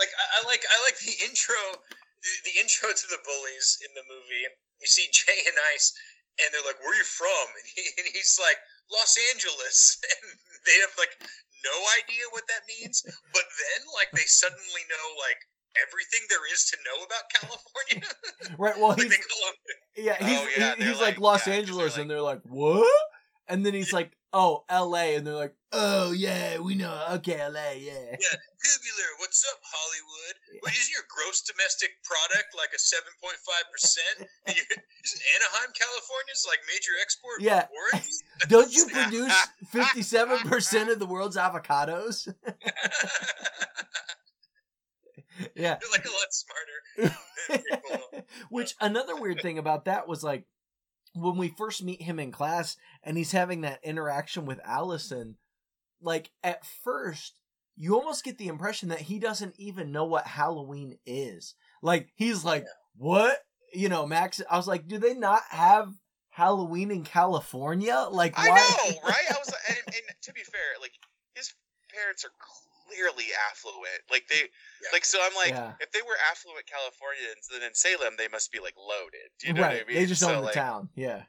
C: Like I, I like I like the intro, the, the intro to the bullies in the movie. You see Jay and Ice, and they're like, "Where are you from?" And, he, and he's like, "Los Angeles," and they have like no idea what that means. But then, like, they suddenly know like everything there is to know about California.
A: right? Well,
C: like
A: he's
C: them
A: yeah, he's
B: Oh, yeah,
A: he- he's like,
B: like-
A: Los
B: yeah,
A: Angeles,
B: they're
A: and they're like, what? And then he's like, oh, L.A., and they're like, oh yeah, we know, okay, L.A., yeah.
C: Yeah, tubular, what's up, Hollywood? What is your gross domestic product like a seven point five percent? Isn't Anaheim, California's like major export
A: Yeah. Don't you produce fifty-seven percent of the world's avocados? Yeah.
C: You're like a lot smarter. people.
A: Which another weird thing about that was like when we first meet him in class and he's having that interaction with Allison, like at first you almost get the impression that he doesn't even know what Halloween is. Like he's like, "What?" You know, Max I was like, "Do they not have Halloween in California?" Like
B: I know, right? I was, and, and to be fair, like his parents are clearly affluent. Like they, like so. I'm like,
A: Yeah.
B: if they were affluent Californians, then in Salem they must be like loaded. Do you know
A: right.
B: what I mean?
A: They just
B: so,
A: own the
B: like,
A: town. Yeah.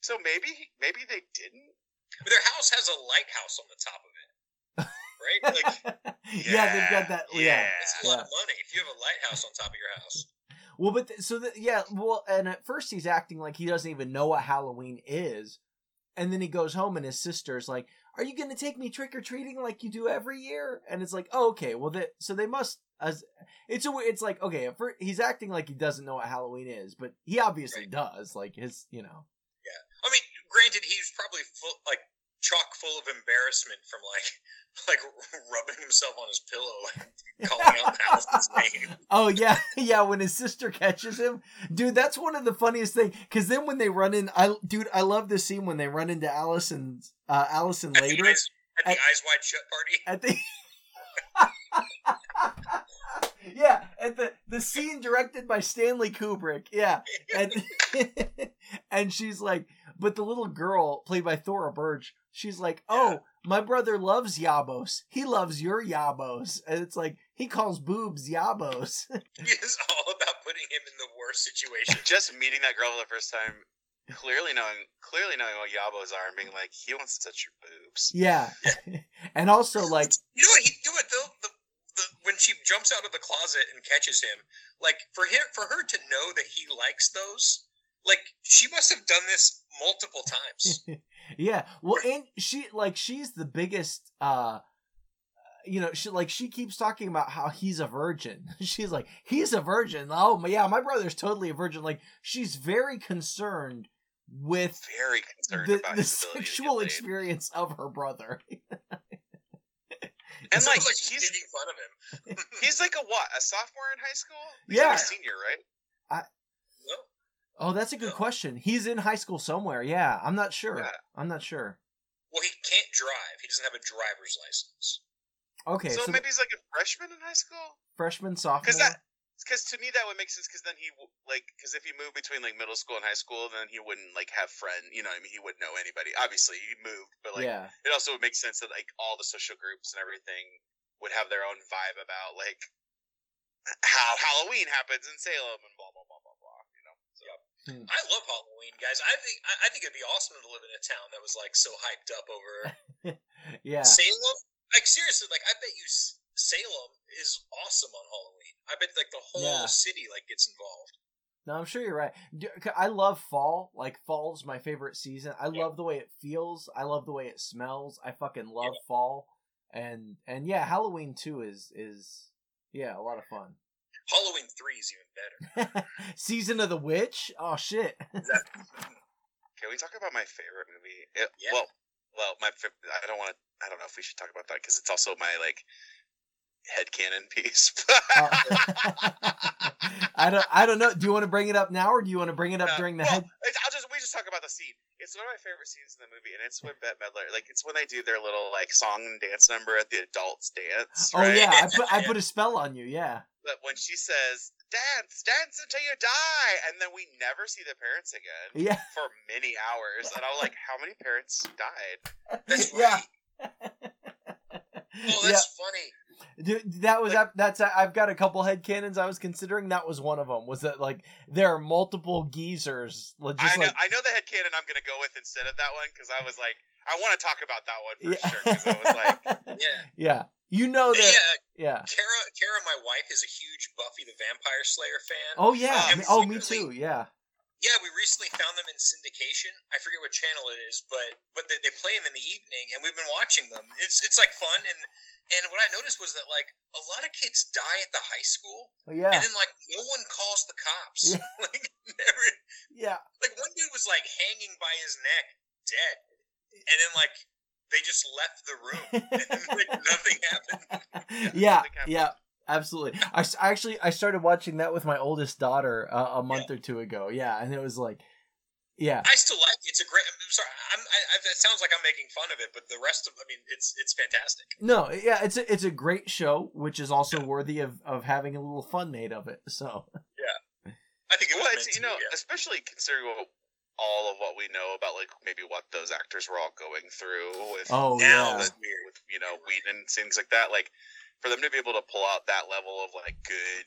B: So maybe, maybe they didn't.
C: But their house has a lighthouse on the top of it, right? Like
A: yeah, they've got that. Yeah.
C: it's a lot of money if you have a lighthouse on top of your house.
A: Well, but th- so that yeah, well, and at first he's acting like he doesn't even know what Halloween is, and then he goes home and his sister's like, "Are you going to take me trick or treating like you do every year?" And it's like, "Oh, okay, well, they, so they must." As it's a, it's like okay, first, he's acting like he doesn't know what Halloween is, but he obviously
C: Right.
A: does. Like his, you know, Yeah,
C: I mean, granted, he's probably full, like chock full of embarrassment from like like rubbing himself on his pillow like, calling out Allison's name.
A: Oh yeah, yeah. When his sister catches him, dude, that's one of the funniest things. Because then when they run in, I dude, I love this scene when they run into Allison, uh, Allison
C: At the,
A: later
C: eyes, at the
A: At-
C: eyes wide shut party.
A: at the. yeah, at the the scene directed by Stanley Kubrick. Yeah, and and she's like, but the little girl played by Thora Birch, she's like, oh, my brother loves Yabos. He loves your Yabos, and it's like he calls boobs Yabos.
C: He is all about putting him in the worst situation.
B: Just meeting that girl for the first time, clearly knowing, clearly knowing what yabos are, and being like, he wants to touch your boobs.
A: yeah, and also like
C: You know what? He do it though. The, the, when she jumps out of the closet and catches him, like for him, for her to know that he likes those, like she must have done this multiple times.
A: Yeah. Well, and she like she's the biggest uh you know, she like she keeps talking about how he's a virgin. She's like, he's a virgin. Oh my yeah, my brother's totally a virgin. Like she's very concerned with
B: Very concerned
A: the,
B: about
A: the
B: his ability to get
A: sexual experience of her brother.
B: And
C: It
B: like
C: like she's
B: he's
C: making fun of him.
B: he's like a what? A sophomore in high school? He's
A: Yeah.
B: like a senior, right?
C: No.
A: Oh, that's a good
C: No.
A: question. He's in high school somewhere. Yeah, I'm not sure.
B: Yeah.
A: I'm not sure.
C: Well, he can't drive. He doesn't have a driver's license.
A: Okay,
B: so,
A: so,
B: maybe he's like a freshman in high school.
A: freshman, sophomore.
B: Because that, because to me that would make sense. Because then he like, because if he moved between like middle school and high school, then he wouldn't like have friend. You know, what I mean, he wouldn't know anybody. Obviously, he moved, but like,
A: yeah,
B: it also would make sense that like all the social groups and everything would have their own vibe about like how Halloween happens in Salem and blah blah blah blah blah. You know. So,
C: I love Halloween, guys. I think I, I think it'd be awesome to live in a town that was like so hyped up over
A: yeah.
C: Salem. Like seriously, like I bet you Salem is awesome on Halloween. I bet like the whole
A: Yeah.
C: city like gets involved.
A: No, I'm sure you're right. I love fall. Like fall's my favorite season. I
C: Yeah.
A: love the way it feels. I love the way it smells. I fucking love
C: Yeah.
A: fall. And and yeah, Halloween too is is yeah, a lot of fun.
C: Halloween three is even better.
A: Season of the Witch? Oh shit.
B: can we talk about my favorite movie? It,
C: Yeah.
B: Well, well, my I don't want to. I don't know if we should talk about that because it's also my like head headcanon piece.
A: Uh, I don't I don't know. Do you want to bring it up now or do you want to bring it up
B: Uh,
A: during the
B: well,
A: head
B: I'll just we just talk about the scene. It's one of my favorite scenes in the movie, and it's when Bette Midler. Like it's when they do their little like song and dance number at the adults dance.
A: Oh
B: right?
A: yeah, I put I put a spell on you, yeah.
B: But when she says "dance, dance until you die," and then we never see the parents again
A: Yeah.
B: for many hours, and I was like, "How many parents died?"
C: That's
A: yeah.
C: right. Oh, that's funny.
A: Dude, that was up. That's I've got a couple head cannons I was considering. That was one of them. Was that like there are multiple geezers, like,
B: I know,
A: like
B: I know the headcanon I'm gonna go with instead of that one because I was like, I want to talk about that one for
A: yeah.
B: sure. Because I was like,
C: Yeah.
A: yeah, you know that,
C: Yeah,
A: yeah.
C: Kara, Kara, my wife, is a huge Buffy the Vampire Slayer fan.
A: Oh yeah,
C: Um,
A: oh me too. Yeah,
C: Yeah, we recently found them in syndication. I forget what channel it is, but but they, they play them in the evening, and we've been watching them. It's it's like fun, and and what I noticed was that like a lot of kids die at the high school,
A: Oh, yeah,
C: and then like no one calls the cops.
A: Yeah.
C: like never,
A: yeah.
C: like one dude was like hanging by his neck, dead, and then like they just left the room, and like nothing happened.
A: yeah,
B: nothing happened.
A: yeah, absolutely. I actually I started watching that with my oldest daughter uh, a month or two ago. Yeah, and it was like, yeah,
C: I still like it. It's a great. I'm sorry, I'm, I, I, it sounds like I'm making fun of it, but the rest of, I mean, it's it's fantastic.
A: no, yeah, it's a it's a great show, which is also worthy of of having a little fun made of it. So yeah,
C: I think it was
B: well, it's you know,
C: yeah.
B: especially considering what, all of what we know about like maybe what those actors were all going through with
A: Oh,
C: now
A: yeah.
C: it's weird.
B: with you know Whedon and things like that. Like for them to be able to pull out that level of like good,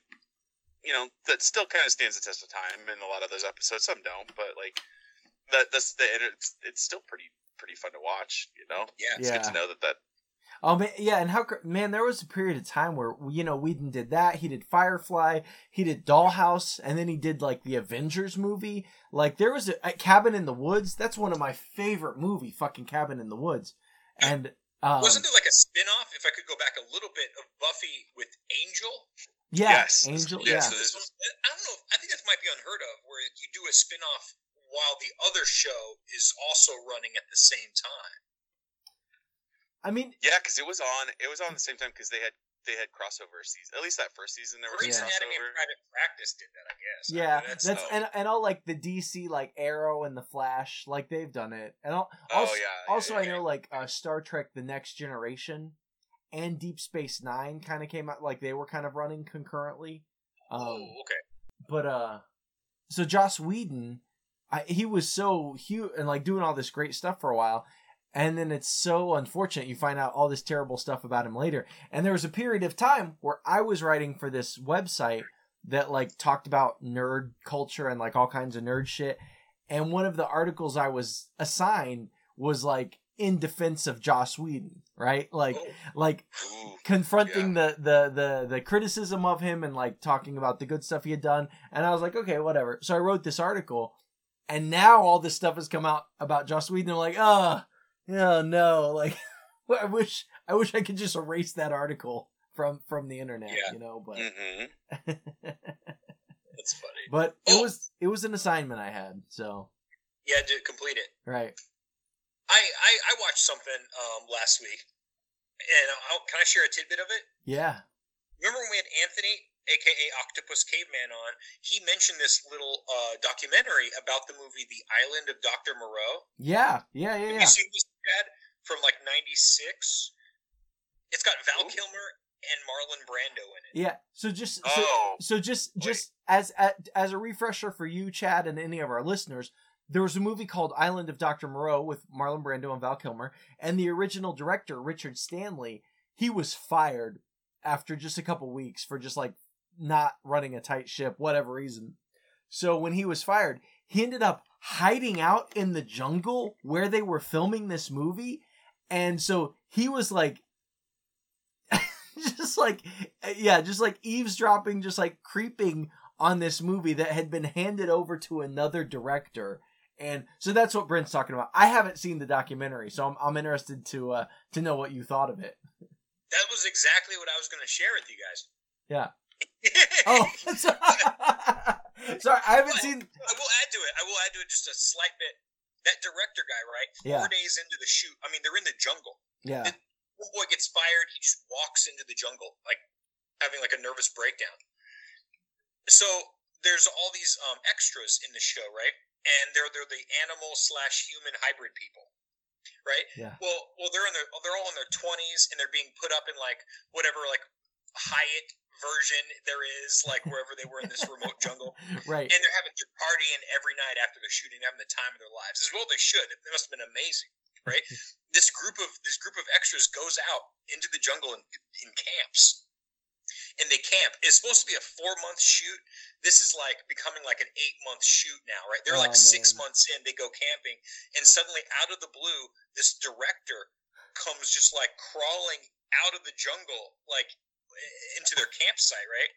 B: you know, that still kind of stands the test of time in a lot of those episodes. Some don't, but like that that's the it's, it's still pretty pretty fun to watch. You know,
C: Yeah.
B: it's
A: Yeah.
B: good to know that that
A: Oh man, yeah, and how man, there was a period of time where you know Whedon did that. He did Firefly, he did Dollhouse, and then he did like the Avengers movie. Like there was a, a Cabin in the Woods. That's one of my favorite movie, fucking Cabin in the Woods. And um,
C: Wasn't there like a spin-off, if I could go back a little bit, of Buffy with Angel?
A: Yeah,
B: Yes.
A: Angel,
B: Yeah,
A: yeah,
B: so
C: This was- I don't know. I think that might be unheard of, where you do a spin-off while the other show is also running at the same time.
A: I mean,
B: yeah, because it was on it was on the same time because they had they had crossover season. At least that first season there was
C: Grey's
B: a
C: Anatomy and. Private Practice did that, I guess. I
A: yeah,
C: mean,
A: that's
B: uh,
A: and and all like the DC like Arrow and the Flash, like they've done it. And al-
B: Oh,
A: also,
B: yeah, yeah,
A: also I
C: yeah.
A: know like uh, Star Trek: The Next Generation and Deep Space Nine kind of came out like they were kind of running concurrently. Um,
C: oh, okay.
A: but uh so Joss Whedon I, he was so huge and like doing all this great stuff for a while and then it's so unfortunate you find out all this terrible stuff about him later and there was a period of time where I was writing for this website that like talked about nerd culture and like all kinds of nerd shit and one of the articles I was assigned was like in defense of Joss Whedon right like
C: Oh,
A: like
B: Ooh,
A: confronting the, the the the criticism of him and like talking about the good stuff he had done and i was like okay whatever so i wrote this article and now all this stuff has come out about Joss Whedon. They're like, oh, oh no, like I wish I wish I could just erase that article from from the internet,
C: Yeah.
A: you know. But
B: mm-hmm.
C: That's funny.
A: but it
C: Oh.
A: was it was an assignment I had, so
C: Yeah, to complete it.
A: right.
C: I I, I watched something um last week, and I'll, can I share a tidbit of it?
A: Yeah,
C: Remember when we had Anthony, aka Octopus Caveman, on? He mentioned this little uh, documentary about the movie The Island of Dr. Moreau.
A: yeah, yeah, yeah,
C: Have
A: yeah.
C: you seen this, Chad? From like '96. It's got Val
B: Ooh.
C: Kilmer and Marlon Brando in it.
A: Yeah. So just so,
B: Oh,
A: so just
C: Wait.
A: just as at, as a refresher for you, Chad, and any of our listeners, there was a movie called Island of Dr. Moreau with Marlon Brando and Val Kilmer, and the original director Richard Stanley, he was fired after just a couple weeks for just like not running a tight ship, whatever reason. So when he was fired, he ended up hiding out in the jungle where they were filming this movie, and so he was like just like yeah just like eavesdropping just like creeping on this movie that had been handed over to another director and so that's what brent's talking about i haven't seen the documentary so i'm, I'm interested to uh to know what you thought of it
C: That was exactly what I was going to share with you guys.
A: Yeah. oh sorry i haven't seen
C: I will add to it. I will add to it just a slight bit. That director guy, right?
A: Yeah.
C: Four days into the shoot, I mean, they're in the jungle.
A: yeah
C: One boy gets fired. He just walks into the jungle, like having like a nervous breakdown. So there's all these um, extras in the show, right? And they're they're the animal slash human hybrid people, right?
A: Yeah.
C: Well, well, they're in their they're all in their twenties, and they're being put up in like whatever like Hyatt version there is, like wherever they were in this remote jungle
A: right
C: and they're having they're partying every night after they're shooting, having the time of their lives. As well, they should. It must have been amazing, right? this group of this group of extras goes out into the jungle in, in camps, and they camp. It's supposed to be a four month shoot. This is like becoming like an eight month shoot now, right? They're like
A: Oh,
C: six
A: man.
C: months in. They go camping, and suddenly, out of the blue, this director comes just like crawling out of the jungle, like into their campsite, right?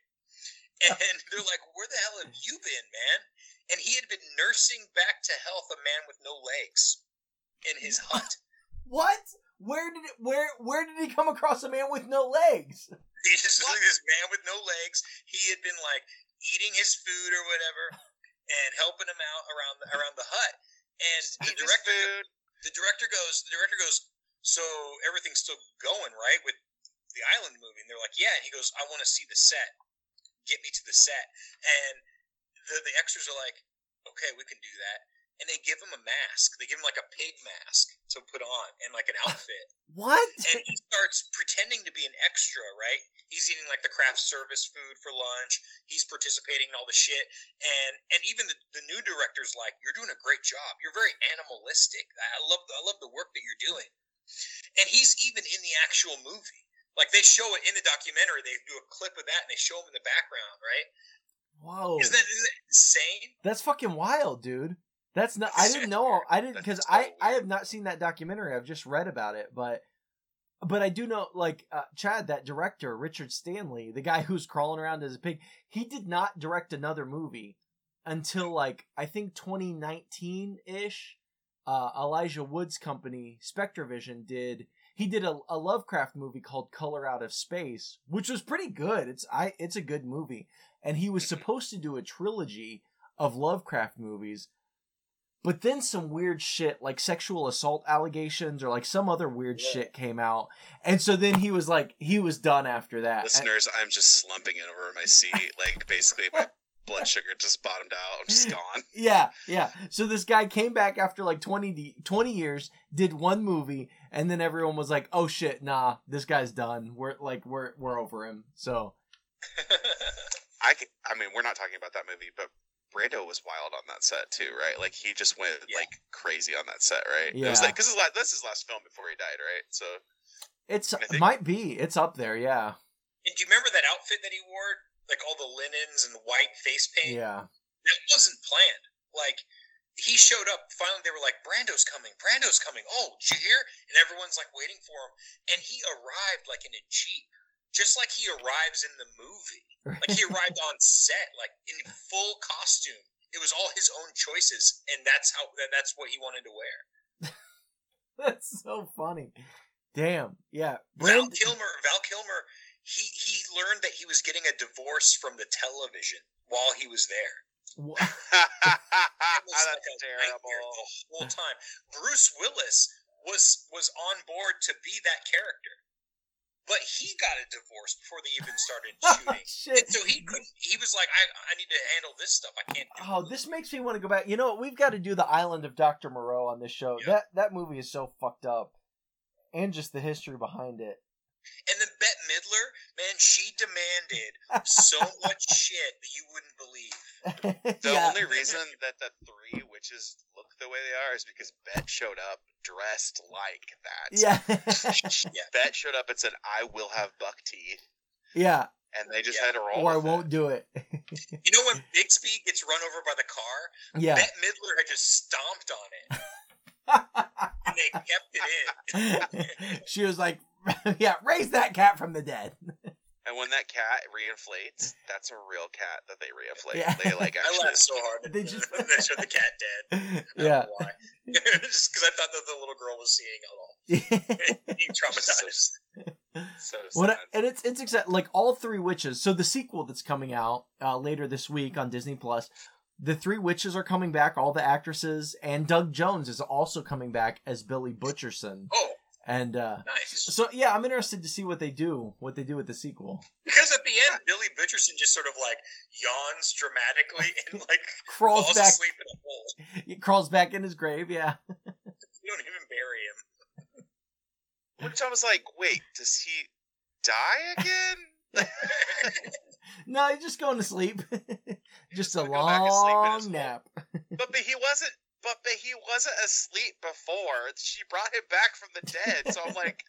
C: And they're like, "Where the hell have you been, man?" And he had been nursing back to health a man with no legs in his hut.
A: what where did it where where did he come across a man with no legs
C: He just like this man with no legs. He had been like eating his food or whatever, and helping him out around the, around the hut. And the director, the director goes, the director goes, so everything's still going right with the island movie? And they're like, yeah. And he goes, I want to see the set. Get me to the set. And the the extras are like, okay, we can do that. And they give him a mask. They give him like a pig mask to put on and like an outfit
A: what
C: and he starts pretending to be an extra, right? He's eating like the craft service food for lunch. He's participating in all the shit, and and even the, the new director's like, "You're doing a great job. You're very animalistic. I love I love the work that you're doing." And he's even in the actual movie. Like they show it in the documentary. They do a clip of that, and they show him in the background, right?
A: whoa
C: Isn't that, isn't that insane?
A: That's fucking wild, dude. That's not. I didn't know. I didn't because I I have not seen that documentary. I've just read about it, but but I do know like uh, Chad, that director Richard Stanley, the guy who's crawling around as a pig. He did not direct another movie until like I think 2019 ish. Uh, Elijah Wood's company SpectreVision did. He did a, a Lovecraft movie called Color Out of Space, which was pretty good. It's I it's a good movie, and he was supposed to do a trilogy of Lovecraft movies. But then some weird shit like sexual assault allegations or like some other weird
C: Yeah.
A: shit came out. And so then he was like he was done after that.
B: Listeners, I'm just slumping it over my seat. Like basically, my blood sugar just bottomed out. I'm just gone.
A: Yeah, yeah. So this guy came back after like 20, 20 years, did one movie, and then everyone was like, "Oh shit, nah, this guy's done. We're like we're we're over him." So
B: I, can, I mean, we're not talking about that movie, but Brando was wild on that set too, right? Like he just went
C: Yeah.
B: like crazy on that set, right?
A: Yeah.
B: It was like because that's his last film before he died, right? So
A: it's
B: think-
A: might be it's up there. Yeah,
C: and do you remember that outfit that he wore? Like all the linens and the white face paint.
A: yeah.
C: That wasn't planned. Like he showed up. Finally, they were like, "Brando's coming! Brando's coming!" Oh, did you hear? And everyone's like waiting for him. And he arrived like in a jeep, just like he arrives in the movie. Like he arrived on set, like in full costume it was all his own choices, and that's how that, that's what he wanted to wear.
A: That's so funny. Damn. Yeah.
C: Val Kilmer, Val Kilmer, he he learned that he was getting a divorce from the television while he was there.
A: Wha-
C: It was
B: That's
C: like
B: terrible.
C: the whole time. Bruce Willis was was on board to be that character, but he got a divorce before they even started oh, shooting.
A: Shit.
C: So he couldn't. He was like, I, I need to handle this stuff. I can't. Do
A: Oh, this makes me want to go back. You know, what? we've got to do the Island of Dr. Moreau on this show.
C: Yeah.
A: That that movie is so fucked up, and just the history behind it.
C: And then Bette Midler, man, she demanded so much shit that you wouldn't believe.
B: The
A: yeah.
B: only reason that the three witches look the way they are is because Bette showed up dressed like that.
A: Yeah.
C: Yeah.
B: Bette showed up and said, "I will have buck teeth,"
A: yeah.
B: and they just
C: Yeah.
B: had to roll.
A: Or I won't
B: It.
A: do it.
C: You know when Bixby gets run over by the car?
A: yeah.
C: Bette Midler had just stomped on it, and they kept it in.
A: she was like, "Yeah, raise that cat from the dead."
B: And when that cat reinflates, that's a real cat that they reinflate.
A: Yeah.
B: They like
C: I laughed so hard
A: They
C: when
A: just-
C: they showed the cat dead.
A: Yeah.
C: why. just because I thought that the little girl was seeing it all. Being traumatized.
B: So
A: What I- and it's it's exact like all three witches. So the sequel that's coming out uh, later this week on Disney Plus, the three witches are coming back. All the actresses and Doug Jones is also coming back as Billy Butcherson.
C: Oh,
A: And uh,
C: nice.
A: so yeah, I'm interested to see what they do. What they do with the sequel.
C: Because at the end, Billy Butcherson just sort of like yawns dramatically and like
A: Crawls
C: falls
A: back.
C: asleep in a hole.
A: He crawls back in his grave. Yeah.
C: You don't even bury him.
B: Which I was like, wait, does he die again?
A: No, he's just going to sleep. just a
B: gonna go back and sleep
A: long nap.
B: but but he wasn't. But but he wasn't asleep before. She brought him back from the dead. So I'm like,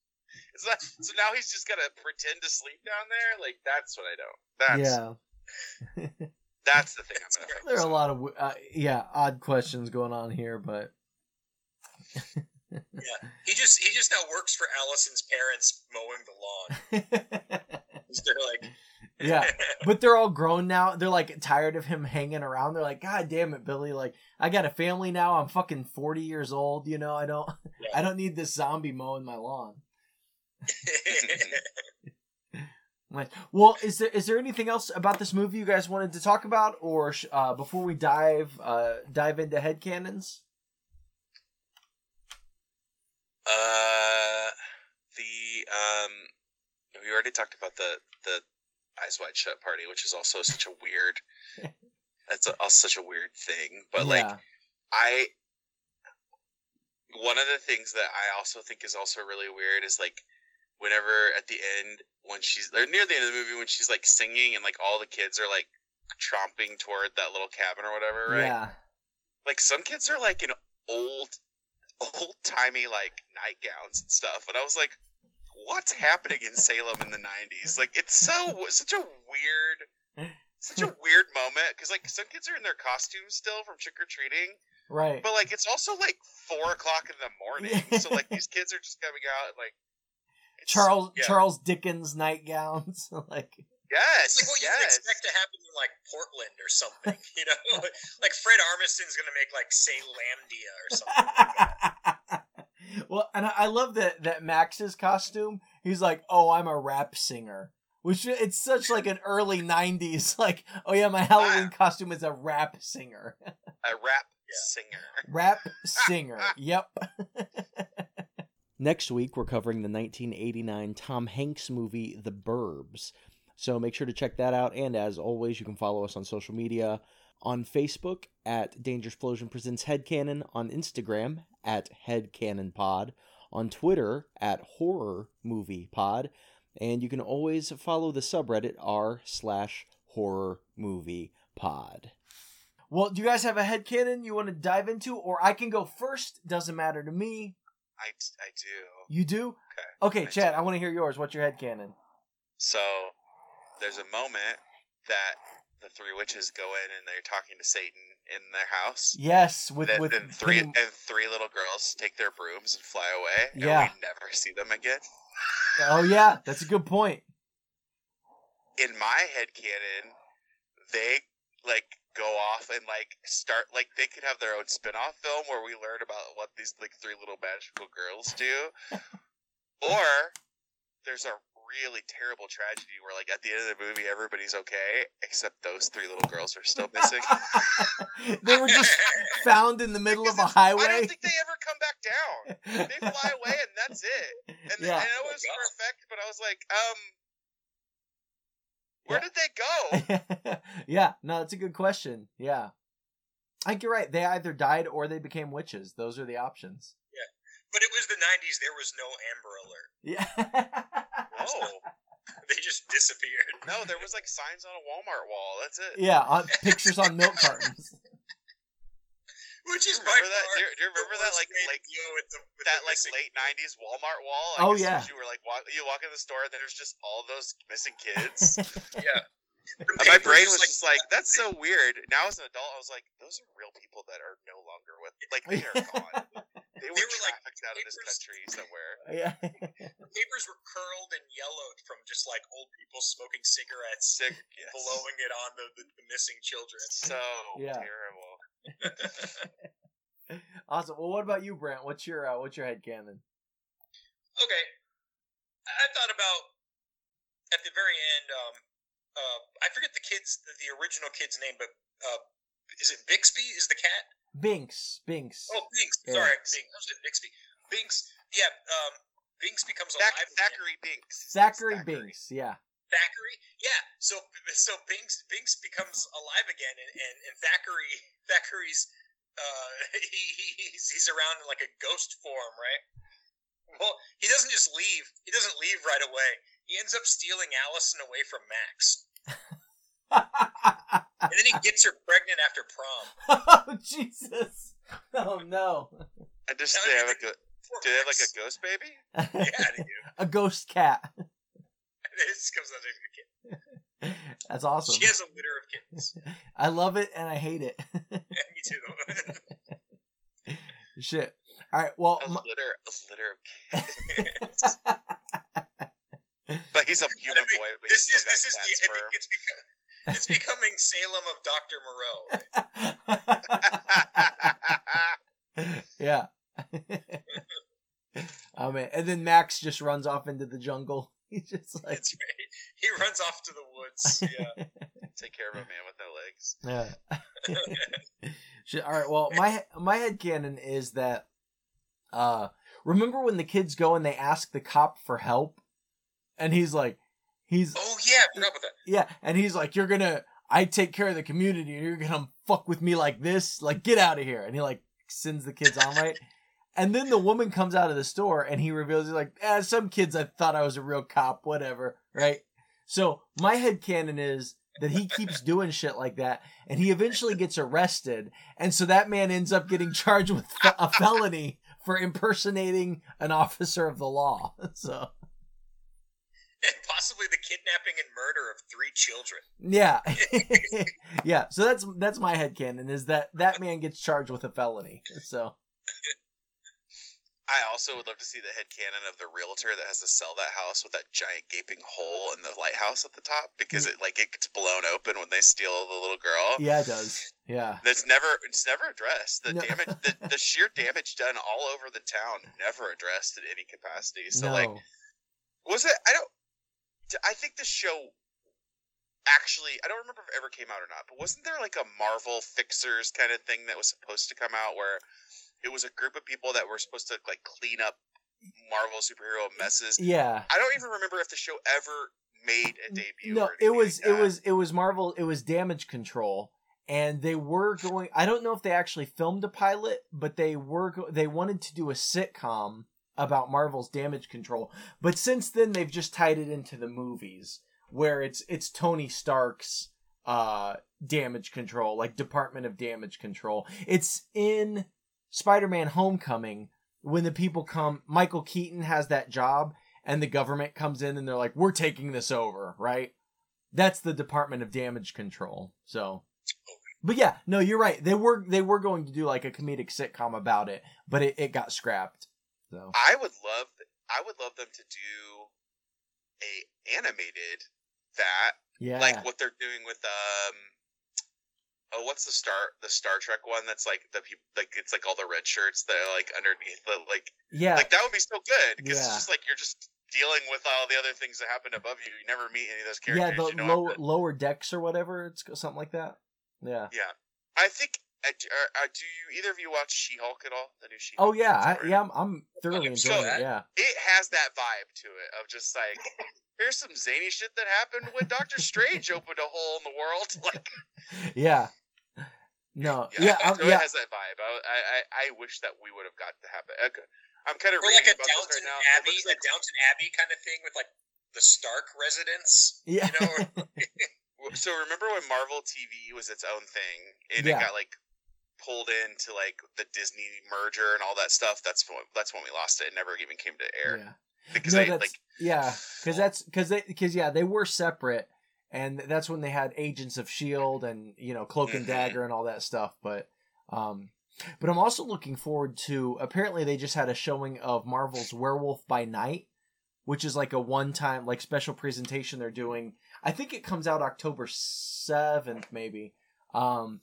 B: is that so? Now he's just gonna pretend to sleep down there? Like that's what I don't. That's
A: yeah.
B: that's the thing I'm gonna.
A: There are a lot of uh, yeah odd questions going on here, but
C: Yeah, he just he just now works for Allison's parents mowing the lawn. They're like,
A: yeah. But they're all grown now. They're like tired of him hanging around. They're like, God damn it, Billy! Like I got a family now. I'm fucking forty years old. You know, I don't
C: Yeah.
A: I don't need this zombie mowing my lawn. Like, well, is there is there anything else about this movie you guys wanted to talk about, or uh, before we dive uh, dive into headcanons?
B: Uh, the um, we already talked about the the eyes wide shut party, which is also such a weird. That's also such a weird thing, but like I. One of the things that I also think is also really weird is like whenever at the end when she's or near the end of the movie when she's like singing and like all the kids are like tromping toward that little cabin or whatever, right?
A: yeah,
B: like some kids are like in old old timey like nightgowns and stuff and i was like what's happening in salem in the 90s like it's so such a weird such a weird moment because like some kids are in their costumes still from trick-or-treating
A: right.
B: but like it's also like four o'clock in the morning so like these kids are just coming out and like it's-
A: Charles
B: yeah.
A: Charles Dickens nightgowns, like
B: yes
C: It's like what you would expect to happen in like Portland or something, you know? like Fred Armisen's gonna make like say Lambdia or something.
A: Well, and I I love that that Max's costume. He's like, "Oh, I'm a rap singer," which it's such like an early '90s. Like, "Oh yeah, my Halloween costume is a rap singer."
B: a rap singer
A: Rap singer. Yep. Next week, we're covering the 1989 Tom Hanks movie, The Burbs. So make sure to check that out. And as always, you can follow us on social media on Facebook at Dangerous Explosion Presents Headcanon, on Instagram at HeadcanonPod, on Twitter at Horror Movie Pod, and you can always follow the subreddit r slash Horror Movie Pod. Well, do you guys have a head headcanon you want to dive into, or I can go first? Doesn't matter to me.
B: i, I do
A: You do?
B: Okay.
A: Okay, Chad, I want to hear yours. What's your head headcanon?
B: So there's a moment that the three witches go in and they're talking to Satan in their house.
A: Yes, with
B: Then,
A: with
B: then three
A: putting-
B: and three little girls take their brooms and fly away, and
A: Yeah.
B: we never see them again.
A: Oh yeah, that's a good point.
B: In my head canon, they like go off and like start like they could have their own spin-off film where we learn about what these like three little magical girls do. or there's a really terrible tragedy where like at the end of the movie everybody's okay except those three little girls are still missing.
A: they were just found in the middle of a
B: highway. I don't think they ever come back down. They fly away and that's it. And
A: Yeah.
B: Know it was for effect, but I was like, um, where
A: Yeah.
B: did they go?
A: yeah, no, that's a good question. Yeah. I think you're right. They either died or they became witches. Those are the options.
C: But it was the '90s. There was no Amber Alert.
A: Yeah.
B: Oh
C: They just disappeared.
B: no, there was like signs on a Walmart wall. That's it.
A: yeah, on, pictures on milk cartons.
C: Which is
B: Do you remember that? Do you, do you remember that like
C: way
B: like
C: with the, with
B: that
C: the
B: like late '90s Walmart wall?
A: Oh,
B: Like, as soon
A: yeah.
B: You were like, walk, you walk in the store and there's just all those missing kids.
C: Yeah.
B: And my brain was just like, "That's so weird." Now as an adult, I was like, "Those are real people that are no longer with. Like they are gone. They were,
C: were, like,
B: trafficked out of this country somewhere."
A: yeah.
C: the papers were curled and yellowed from just like old people smoking cigarettes,
B: Sick. Yes.
C: blowing it on the, the, the missing children.
B: So
A: Yeah.
B: terrible.
A: Awesome. Well, what about you, Brent? What's your uh, what's your head canon?
C: Okay. I thought about at the very end. Um, uh, I forget the kids, the, the original kid's name, but uh, is it Bixby? Is the cat?
A: Binks. Binks.
C: Oh, Binks.
A: Yeah.
C: Sorry, Binks. I was Bixby. Binks. Yeah. Um, Binks becomes
B: Thac-
C: alive. again.
B: Thackeray Binks. His
A: Zachary
B: Thackeray.
A: Binks. Yeah.
C: Thackeray. Yeah. So so Binks Binks becomes alive again, and and, and Thackeray Thackeray's uh he, he he's, he's around in like a ghost form, right? Well, he doesn't just leave. He doesn't leave right away. He ends up stealing Allison away from Max, and then he gets her pregnant after prom.
A: oh Jesus! Oh no!
B: And just
C: Now,
B: they have like a
C: Poor
B: do they have like a ghost baby?
C: yeah? They do.
A: a ghost cat.
C: This comes out of a kid.
A: That's awesome.
C: She has a litter of kittens.
A: I love it and I hate it.
C: Me too.
A: Shit. All right. Well,
B: A
A: my-
B: litter, a litter of kids. But he's a human
C: mean,
B: boy.
C: This is this is
B: cat
C: the I think it's become, it's becoming Salem of Doctor Moreau.
A: yeah. oh man, and then Max just runs off into the jungle. He's just like,
C: That's right. He runs off to the woods. Yeah.
B: Take care of a man with no legs.
A: yeah. All right. Well, my my head canon is that. Uh, remember when the kids go and they ask the cop for help, and he's like, he's
C: oh yeah, I forgot about that.
A: yeah, and he's like, you're gonna, I take care of the community, and you're gonna fuck with me like this, like get out of here, and he like sends the kids on right. And then the woman comes out of the store and he reveals he's like, eh, some kids I thought I was a real cop, whatever, right? So my head canon is that he keeps doing shit like that and he eventually gets arrested. And so that man ends up getting charged with a felony for impersonating an officer of the law. So
C: possibly the kidnapping and murder of three children.
A: yeah. yeah. So that's that's my head canon is that that man gets charged with a felony. So
B: I also would love to see the head canon of the realtor that has to sell that house with that giant gaping hole in the lighthouse at the top because it like it gets blown open when they steal the little girl.
A: yeah, it does. Yeah.
B: That's never it's never addressed. The
A: No.
B: damage the, the sheer damage done all over the town never addressed in any capacity. So
A: no.
B: like was it I don't I think the show actually I don't remember if it ever came out or not, but wasn't there like a Marvel fixers kind of thing that was supposed to come out where it was a group of people that were supposed to like clean up Marvel superhero messes.
A: yeah.
B: I don't even remember if the show ever made a debut.
A: No,
B: or
A: it was
B: like
A: it was it was Marvel. It was Damage Control, and they were going. I don't know if they actually filmed a pilot, but they were. Go, they wanted to do a sitcom about Marvel's Damage Control, but since then they've just tied it into the movies where it's it's Tony Stark's uh damage control like department of damage control it's in spider-man homecoming when the people come michael keaton has that job and the government comes in and they're like, "We're taking this over," right? That's the Department of Damage Control. So, but yeah, no, you're right. They were they were going to do like a comedic sitcom about it, but it, it got scrapped. So
B: I would love I would love them to do a animated that
A: yeah,
B: like what they're doing with um oh, what's the star the Star Trek one? That's like the people like it's like all the red shirts that are like underneath the like
A: Yeah,
B: like that would be so good because
A: Yeah.
B: it's just like you're just dealing with all the other things that happen above you. You never meet any of those characters yeah,
A: the
B: you know
A: lower lower decks or whatever. It's something like that. Yeah.
B: Yeah, I think. Uh, do, uh, uh, do you either of you watch She Hulk at all? The new She. Hulk.
A: Oh yeah, I, yeah. I'm, I'm thoroughly
C: I'm
A: enjoying
C: sure.
A: it. Yeah.
B: It has that vibe to it of just like. Here's some zany shit that happened when Doctor Strange opened a hole in the world. Like,
A: Yeah. No.
B: yeah,
A: Yeah.
B: So
A: yeah.
B: it has that vibe. I, I, I- I wish that we would have got to happen. Okay. I'm kind of
C: Or like a Downton
B: right
C: Abbey,
B: looks
C: a Downton Abbey kind of thing with like the Stark residence.
A: Yeah.
C: You know,
B: So remember when Marvel TV was its own thing and
A: Yeah.
B: it got like pulled into like the Disney merger and all that stuff? That's when that's when we lost it. It never even came to air
A: yeah.
B: because
A: No,
B: they like
A: yeah, because that's because they because yeah they were separate, and that's when they had Agents of Shield and you know Cloak and
B: Mhm.
A: Dagger and all that stuff. But um, but I'm also looking forward to. Apparently, they just had a showing of Marvel's Werewolf by Night, which is like a one time like special presentation they're doing. I think it comes out October seventh, maybe. Um,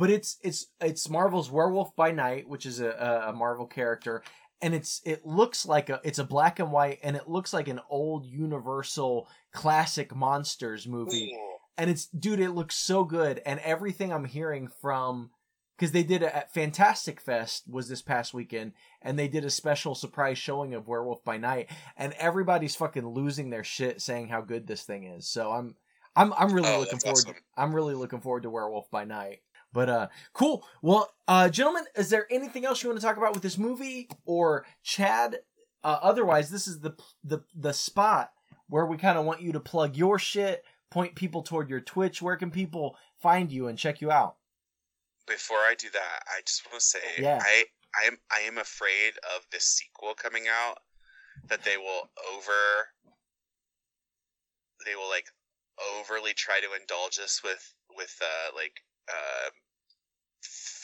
A: but it's it's it's Marvel's Werewolf by Night, which is a, a, a Marvel character, and it's it looks like a it's a black and white, and it looks like an old Universal classic monsters movie,
B: Ooh.
A: and it's dude, it looks so good, and everything I'm hearing from because they did it at Fantastic Fest was this past weekend, and they did a special surprise showing of Werewolf by Night, and everybody's fucking losing their shit saying how good this thing is. So I'm I'm I'm really
B: Oh,
A: looking forward.
B: awesome.
A: I'm really looking forward to Werewolf by Night. But uh cool. Well, uh gentlemen, is there anything else you want to talk about with this movie or Chad? Uh otherwise, this is the the the spot where we kind of want you to plug your shit, point people toward your Twitch. Where can people find you and check you out?
B: Before I do that, I just want to say
A: Yeah.
B: I I am I am afraid of this sequel coming out that they will over they will like overly try to indulge us with with uh like uh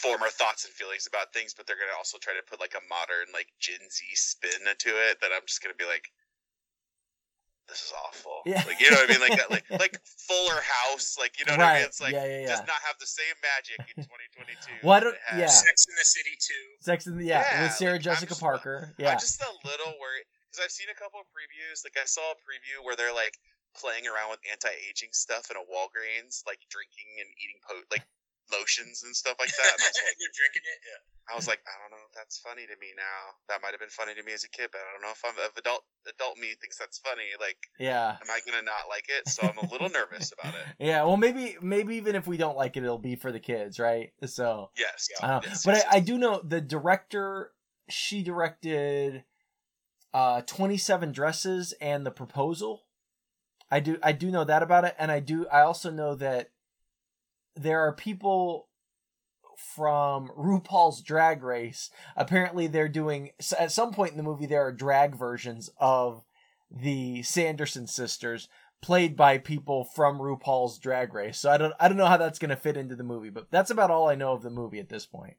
B: former thoughts and feelings about things, but they're gonna also try to put like a modern like Gen Z spin to it that I'm just gonna be like this is awful.
A: Yeah.
B: Like you know what I mean? Like like like Fuller House, like you know what I mean? It's like
A: yeah, yeah,
B: does not have the same magic in 2022.
A: Well, I
B: that
A: don't- yeah.
C: Sex in the City too.
A: Sex in the yeah,
B: Yeah,
A: with Sarah
B: like, I'm
A: Jessica
B: just-
A: Parker. Yeah.
B: I'm just a little worried because I've seen a couple of previews. Like I saw a preview where they're like playing around with anti-aging stuff in a Walgreens, like drinking and eating po- like lotions and stuff like that. And I was like,
C: You're drinking it. Yeah.
B: I was like, I don't know if that's funny to me now. That might have been funny to me as a kid, but I don't know if I'm if adult adult me thinks that's funny. Like,
A: yeah.
B: am I gonna not like it? So I'm a little nervous about it.
A: Yeah, well, maybe maybe even if we don't like it, it'll be for the kids, right? So
B: Yes,
A: I don't know.
B: yes,
A: but
B: yes,
A: I, I do know the director. She directed uh, Twenty Seven Dresses and The Proposal. I do I do know that about it, and I do I also know that there are people from RuPaul's Drag Race. Apparently, they're doing at some point in the movie there are drag versions of the Sanderson sisters played by people from RuPaul's Drag Race. So I don't I don't know how that's going to fit into the movie, but that's about all I know of the movie at this point.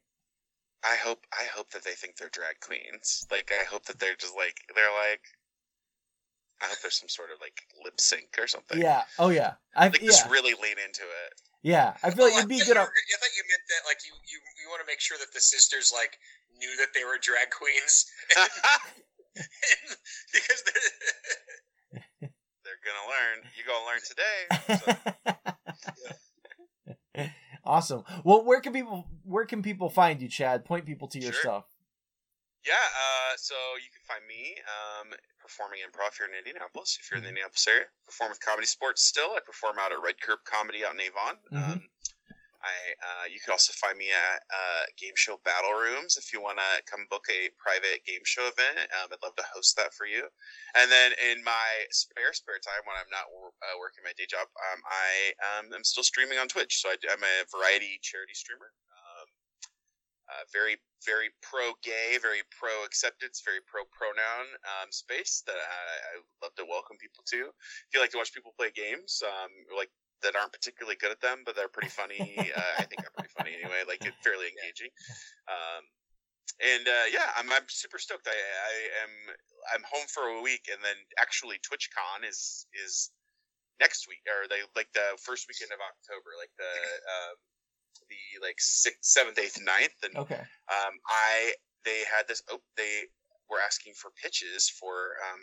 B: I hope I hope that they think they're drag queens. Like I hope that they're just like they're like I hope there's some sort of like lip sync or something.
A: Yeah. Oh yeah. I
B: Like
A: yeah.
B: just really lean into it.
A: Yeah. I feel like
C: Oh,
A: it'd be
C: I
A: good.
C: thought
A: Up-
C: you were- I thought you meant that like you you you want to make sure that the sisters like knew that they were drag queens because they're
B: they're gonna learn. You gonna learn today. So,
A: awesome. Well, where can people where can people find you, Chad? Point people to your
B: Sure.
A: stuff.
B: yeah. Uh, so you can find me um, performing improv here in Indianapolis. If you're in the Indianapolis area, perform with Comedy Sports. Still, I perform out at Red Curb Comedy out in Avon.
A: Mhm.
B: Um, I uh, you can also find me at uh, Game Show Battle Rooms if you want to come book a private game show event. Um, I'd love to host that for you. And then in my spare spare time when I'm not uh, working my day job, um, I um, am still streaming on Twitch. So I, am a variety charity streamer. Uh, very very pro gay, very pro acceptance, very pro pronoun um, space that I, I love to welcome people to. If you like to watch people play games, um, like that aren't particularly good at them, but they're pretty funny. uh, I think they're pretty funny anyway, like fairly engaging. Um, and uh, yeah, I'm I'm super stoked. I, I am I'm home for a week, and then actually TwitchCon is is next week or they like the first weekend of October, like the um, the like sixth, seventh, eighth, ninth, and
A: Okay.
B: um, I they had this. Oh, they were asking for pitches for um,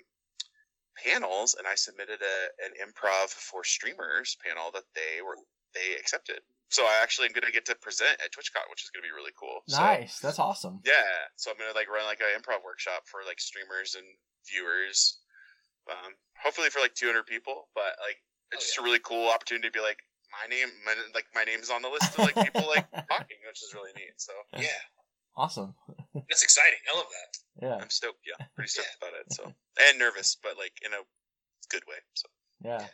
B: panels, and I submitted a an improv for streamers panel that they were they accepted. So I actually am gonna get to present at TwitchCon, which is gonna be really cool. So,
A: Nice. That's awesome.
B: yeah, so I'm gonna like run like an improv workshop for like streamers and viewers. Um, hopefully for like 200 people, but like it's
C: Oh,
B: just a really cool opportunity to be like my name, my, like my name's on the list of like people like talking, which is really neat. So
C: Yeah,
A: Awesome.
C: that's exciting. I love that.
A: Yeah.
B: I'm stoked. Yeah, pretty stoked about it. So and nervous, but like in a good way. So
A: Yeah.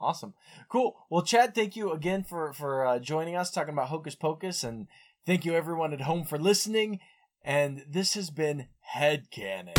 A: Awesome. Cool. Well, Chad, thank you again for for uh, joining us talking about Hocus Pocus, and thank you everyone at home for listening. And this has been Headcanon.